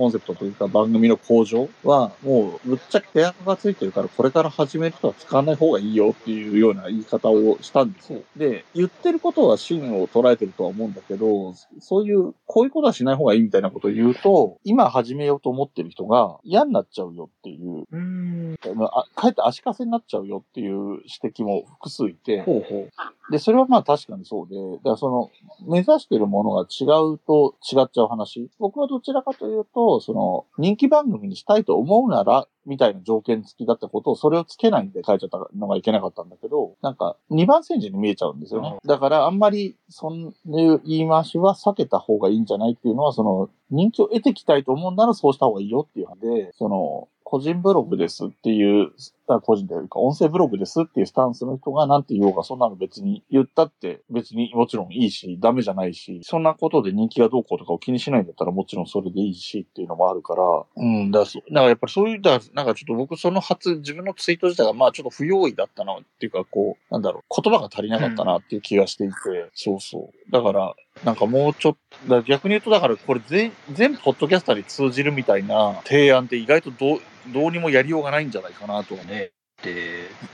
コンセプトというか番組の向上は、もうぶっちゃけ手垢がついてるから、これから始める人は使わない方がいいよっていうような言い方をしたんですよ。で、言ってることは真を捉えてるとは思うんだけど、そういう、こういうことはしない方がいいみたいなことを言うと、今始めようと思ってる人が嫌になっちゃうよっていう、うーん、まあ、かえって足かせになっちゃうよっていう指摘も複数いて、ほうほう。で、それはまあ確かにそうで、だからその、目指してるものが違うと違っちゃう話。僕はどちらかというと、その、人気番組にしたいと思うなら、みたいな条件付きだったことを、それをつけないんで書いちゃったのがいけなかったんだけど、なんか、二番煎じに見えちゃうんですよね。だから、あんまり、そんな言い回しは避けた方がいいんじゃないっていうのは、その、人気を得てきたいと思うならそうした方がいいよっていうので、その、個人ブログですっていう、あ個人というか音声ブログですっていうスタンスの人がなんて言おうが、そんなの別に言ったって別にもちろんいいし、ダメじゃないし、そんなことで人気がどうこうとかを気にしないんだったらもちろんそれでいいしっていうのもあるから、うん、だからそう、だからやっぱりそういう、だなんかちょっと僕その発、自分のツイート自体がまあちょっと不用意だったなっていうかこう、なんだろう、言葉が足りなかったなっていう気がしていて、そうそう。だから、なんかもうちょっと、逆に言うとだからこれ全、全ポッドキャスターに通じるみたいな提案って意外とどう、どうにもやりようがないんじゃないかなと思う。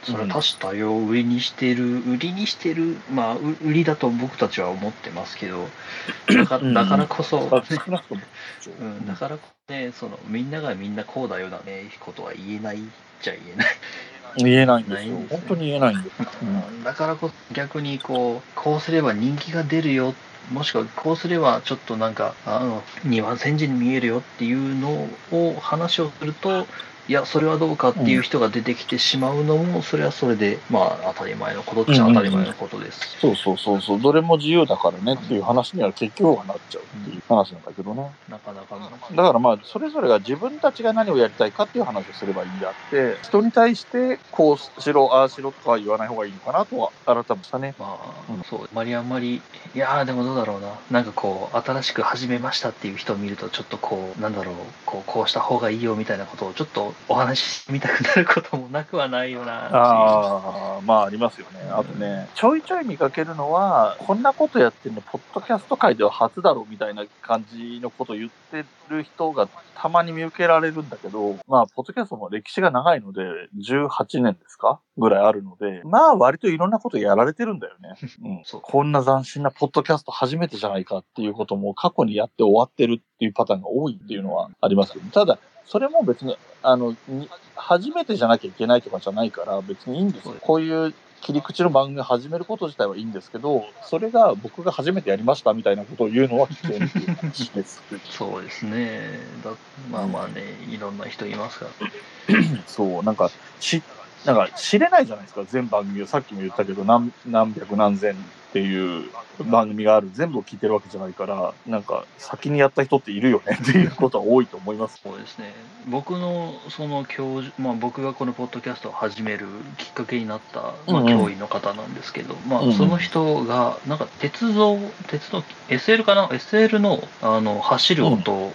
それは多種多様を売りにしてる、売りにしてる、まあ、う売りだと僕たちは思ってますけど、[clears throat] だかうんだからこそ。うん、だからこそね、その、みんながみんなこうだよだね、ことは言えないじゃ言えない。言えないんですよ。すね本当に言えないんです。うんだからこそ逆にこう、こうすれば人気が出るよ、もしくはこうすればちょっとなんか、あの、二番煎じに見えるよっていうのを話をすると、いや、それはどうかっていう人が出てきてしまうのも、それはそれで、まあ当たり前のことっちゃ当たり前のことです。そうそうそうそう。どれも自由だからねっていう話には結局はなっちゃうっていう話なんだけどね。なかなか難しいだからまあ、それぞれが自分たちが何をやりたいかっていう話をすればいいんであって、人に対してこうしろ、ああしろとかは言わない方がいいのかなとは改めましたね。まあ、うんそう、あまりあんまり、いやーでもどうだろうな。なんかこう、新しく始めましたっていう人を見ると、ちょっとこう、なんだろう、こう、こうした方がいいよみたいなことをちょっとお話しみたくなることもなくはないよな。ああ、まあありますよね。あとね、ちょいちょい見かけるのは、こんなことやってるの、ポッドキャスト界では初だろうみたいな感じのことを言ってる人がたまに見受けられるんだけど、まあ、ポッドキャストも歴史が長いので、18年ですかぐらいあるので、まあ割といろんなことやられてるんだよね。[laughs] うん。そうこんな斬新なポッドキャスト初めてじゃないかっていうことも過去にやって終わってるっていうパターンが多いっていうのはありますけど、ただ、それも別に、あの、に初めてじゃなきゃいけないとかじゃないから別にいいんですよ。こういう切り口の番組を始めること自体はいいんですけど、それが僕が初めてやりましたみたいなことを言うのは危険っていう話です。そうですね。だまあまあね、いろんな人いますから。そう、なんか、し、なんか知れないじゃないですか、全番組を。さっきも言ったけど、何、何百何千っていう番組がある。全部を聞いてるわけじゃないから、なんか、先にやった人っているよねっていうことは多いと思います。そうですね。僕のその教授、まあ僕がこのポッドキャストを始めるきっかけになった、まあうんうん教員の方なんですけど、まうんうんあその人が、なんか鉄道、鉄道、SL かな ?SL のあの走る音を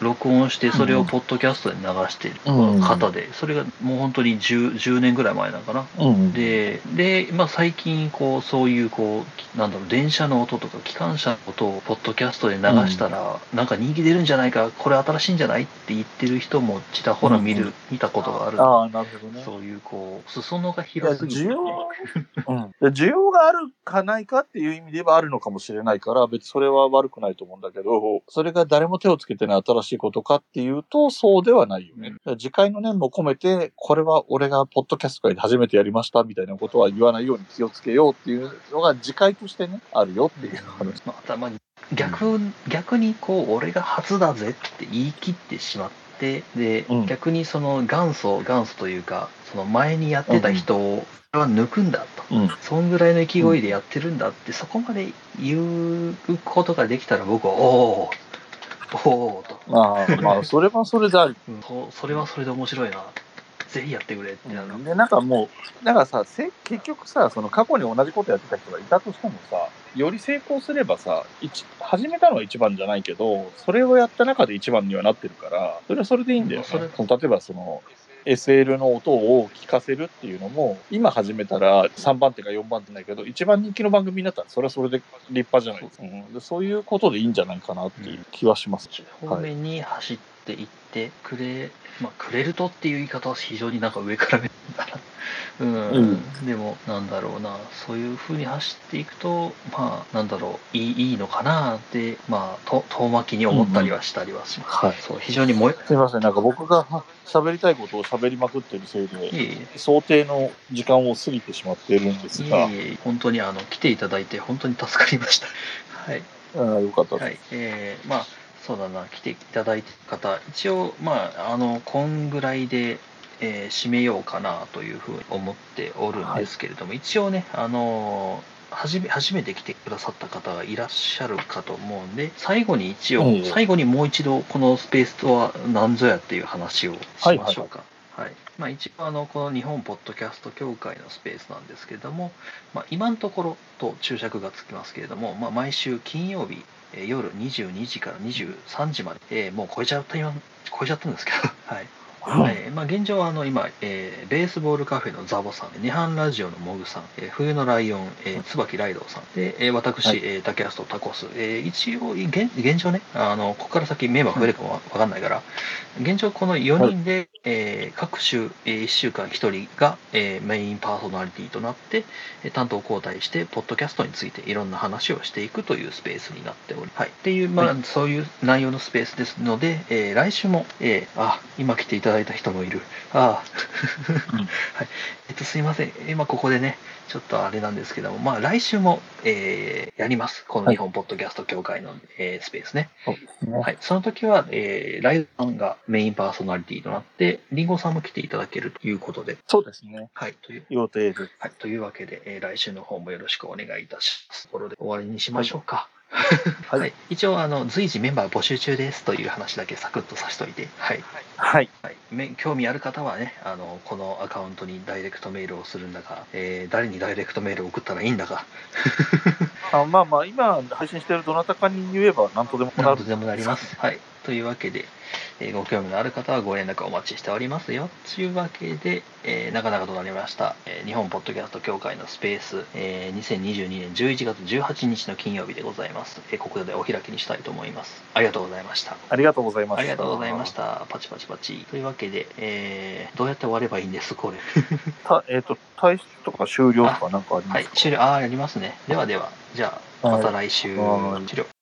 録音して、それをポッドキャストで流しているうん方で、それがもう本当に 10, 10年ぐらい前なのかな。うん。で、で、まあ、最近、こう、そういう、こう、なんだろう、電車の音とか、機関車の音を、ポッドキャストで流したら、なんか人気出るんじゃないか、これ新しいんじゃないって言ってる人も、ちらほら見る、うん見たことがある。ああ、なるほどね。そういう、こう、裾野が広すぎて需要うん。で需要があるかないかっていう意味で言えばあるのかもしれないから、別にそれは悪くないと思うんだけど、それが誰も手をつけてない新しいことかっていうと、そうではないよね。だから次回の念も込めて、これは俺がポッドキャスト界で初めてやりましたみたいなことは言わないように気をつけようっていうのが次回としてね、あるよっていう話。まあ、たまに逆逆にこう俺が初だぜって言い切ってしまってで、うん。逆にその元祖元祖というかその前にやってた人をは抜くんだと、うん。そんぐらいの勢いでやってるんだって、そこまで言うことができたら僕はおおおおと、まあ、まあ、それはそれである。うん。そそれはそれで面白いなぜひやってくれってなる、で、なんかもう、だからさ、せ結局さ、その過去に同じことやってた人がいたとしてもさ、より成功すればさ、一始めたのは一番じゃないけど、それをやった中で一番にはなってるから、それはそれでいいんだよね。その例えばその、SL の音を聞かせるっていうのも、今始めたら3番手か4番手だけど、一番人気の番組になったらそれはそれで立派じゃないですか。うん、でそういうことでいいんじゃないかなっていう気はします。方面に走っていってくれ、まあ、くれるとっていう言い方は非常になんか上から目だな。[laughs] うん、うん。でも、なんだろうな、そういう風に走っていくと、まあ、なんだろう、いいいいのかなって、まあ、と遠巻きに思ったりはしたりはします。はい。そう、非常に燃すいません、なんか僕がは喋りたいことを喋りまくってるせいで、えい想定の時間を過ぎてしまっているんですが、えいえ、本当にあの、来ていただいて、本当に助かりました。[laughs] はい。あーよかったです。はい、えー、まあそうだな来ていただいてる方一応まああのこんぐらいで、えー締めようかなというふうに思っておるんですけれども、一応ねあのー初め初めて来てくださった方がいらっしゃるかと思うんで最後に一応、ええ最後にもう一度このスペースとは何ぞやっていう話をしましょうか。はいまあ、一応あのこの日本ポッドキャスト協会のスペースなんですけれども、まあ、今のところと注釈がつきますけれども、まあ、毎週金曜日、えー夜22時から23時まで、えーもう超えちゃった今超えちゃったんですけど、[laughs] はい。えーまあ、現状はあの今、えーベースボールカフェのザボさん、ネハンラジオのモグさん、えー冬のライオン、えー椿ライドウさん、で、えー私、はい。えータケアストタコス、えー一応現、現状ね、あの、ここから先メンバー増えるかもわかんないから、現状この4人で、えー各週、え1週間1人が、えーメインパーソナリティとなって、えー担当交代して、ポッドキャストについていろんな話をしていくというスペースになっており、はい。っていう、まあ、はそういう内容のスペースですので、えー来週も、えーあ、今来ていただいた人もいる。ああ、うん [laughs] はい。えっと、すいません。今ここでね、ちょっとあれなんですけども、まあ、来週も、えーやります。この日本ポッドキャスト協会の、えースペースね。そうですね。はい。その時は、えーライドさんがメインパーソナリティとなって、リンゴさんも来ていただけるということで、そうですね。はい。という、予定で。はい。というわけで、えー来週の方もよろしくお願いいたします。ところで終わりにしましょうか。ははい。い、一応あの随時メンバー募集中ですという話だけサクッとさしといて、はい。はい。はい、め興味ある方はねあのこのアカウントにダイレクトメールをするんだか、えー誰にダイレクトメールを送ったらいいんだか。[laughs] あまあまあ、今配信してるどなたかに言えば何とでもなる。何と。でもなります。はい、というわけで、えーご興味のある方はご連絡お待ちしておりますよ。というわけで、えー、なかなかとなりました、えー日本ポッドキャスト協会のスペース、えー2022年11月18日の金曜日でございます。えーここでお開きにしたいと思います。ありがとうございました。ありがとうございました。ありがとうございまし。た。パチパチパチ。というわけで、えーどうやって終わればいいんです、これ。[laughs] たえっ、と、退出とか終了とかなんかありまはいすか、、終了。ああ、やりますね。ではでは、じゃあ、また来週。はい終了。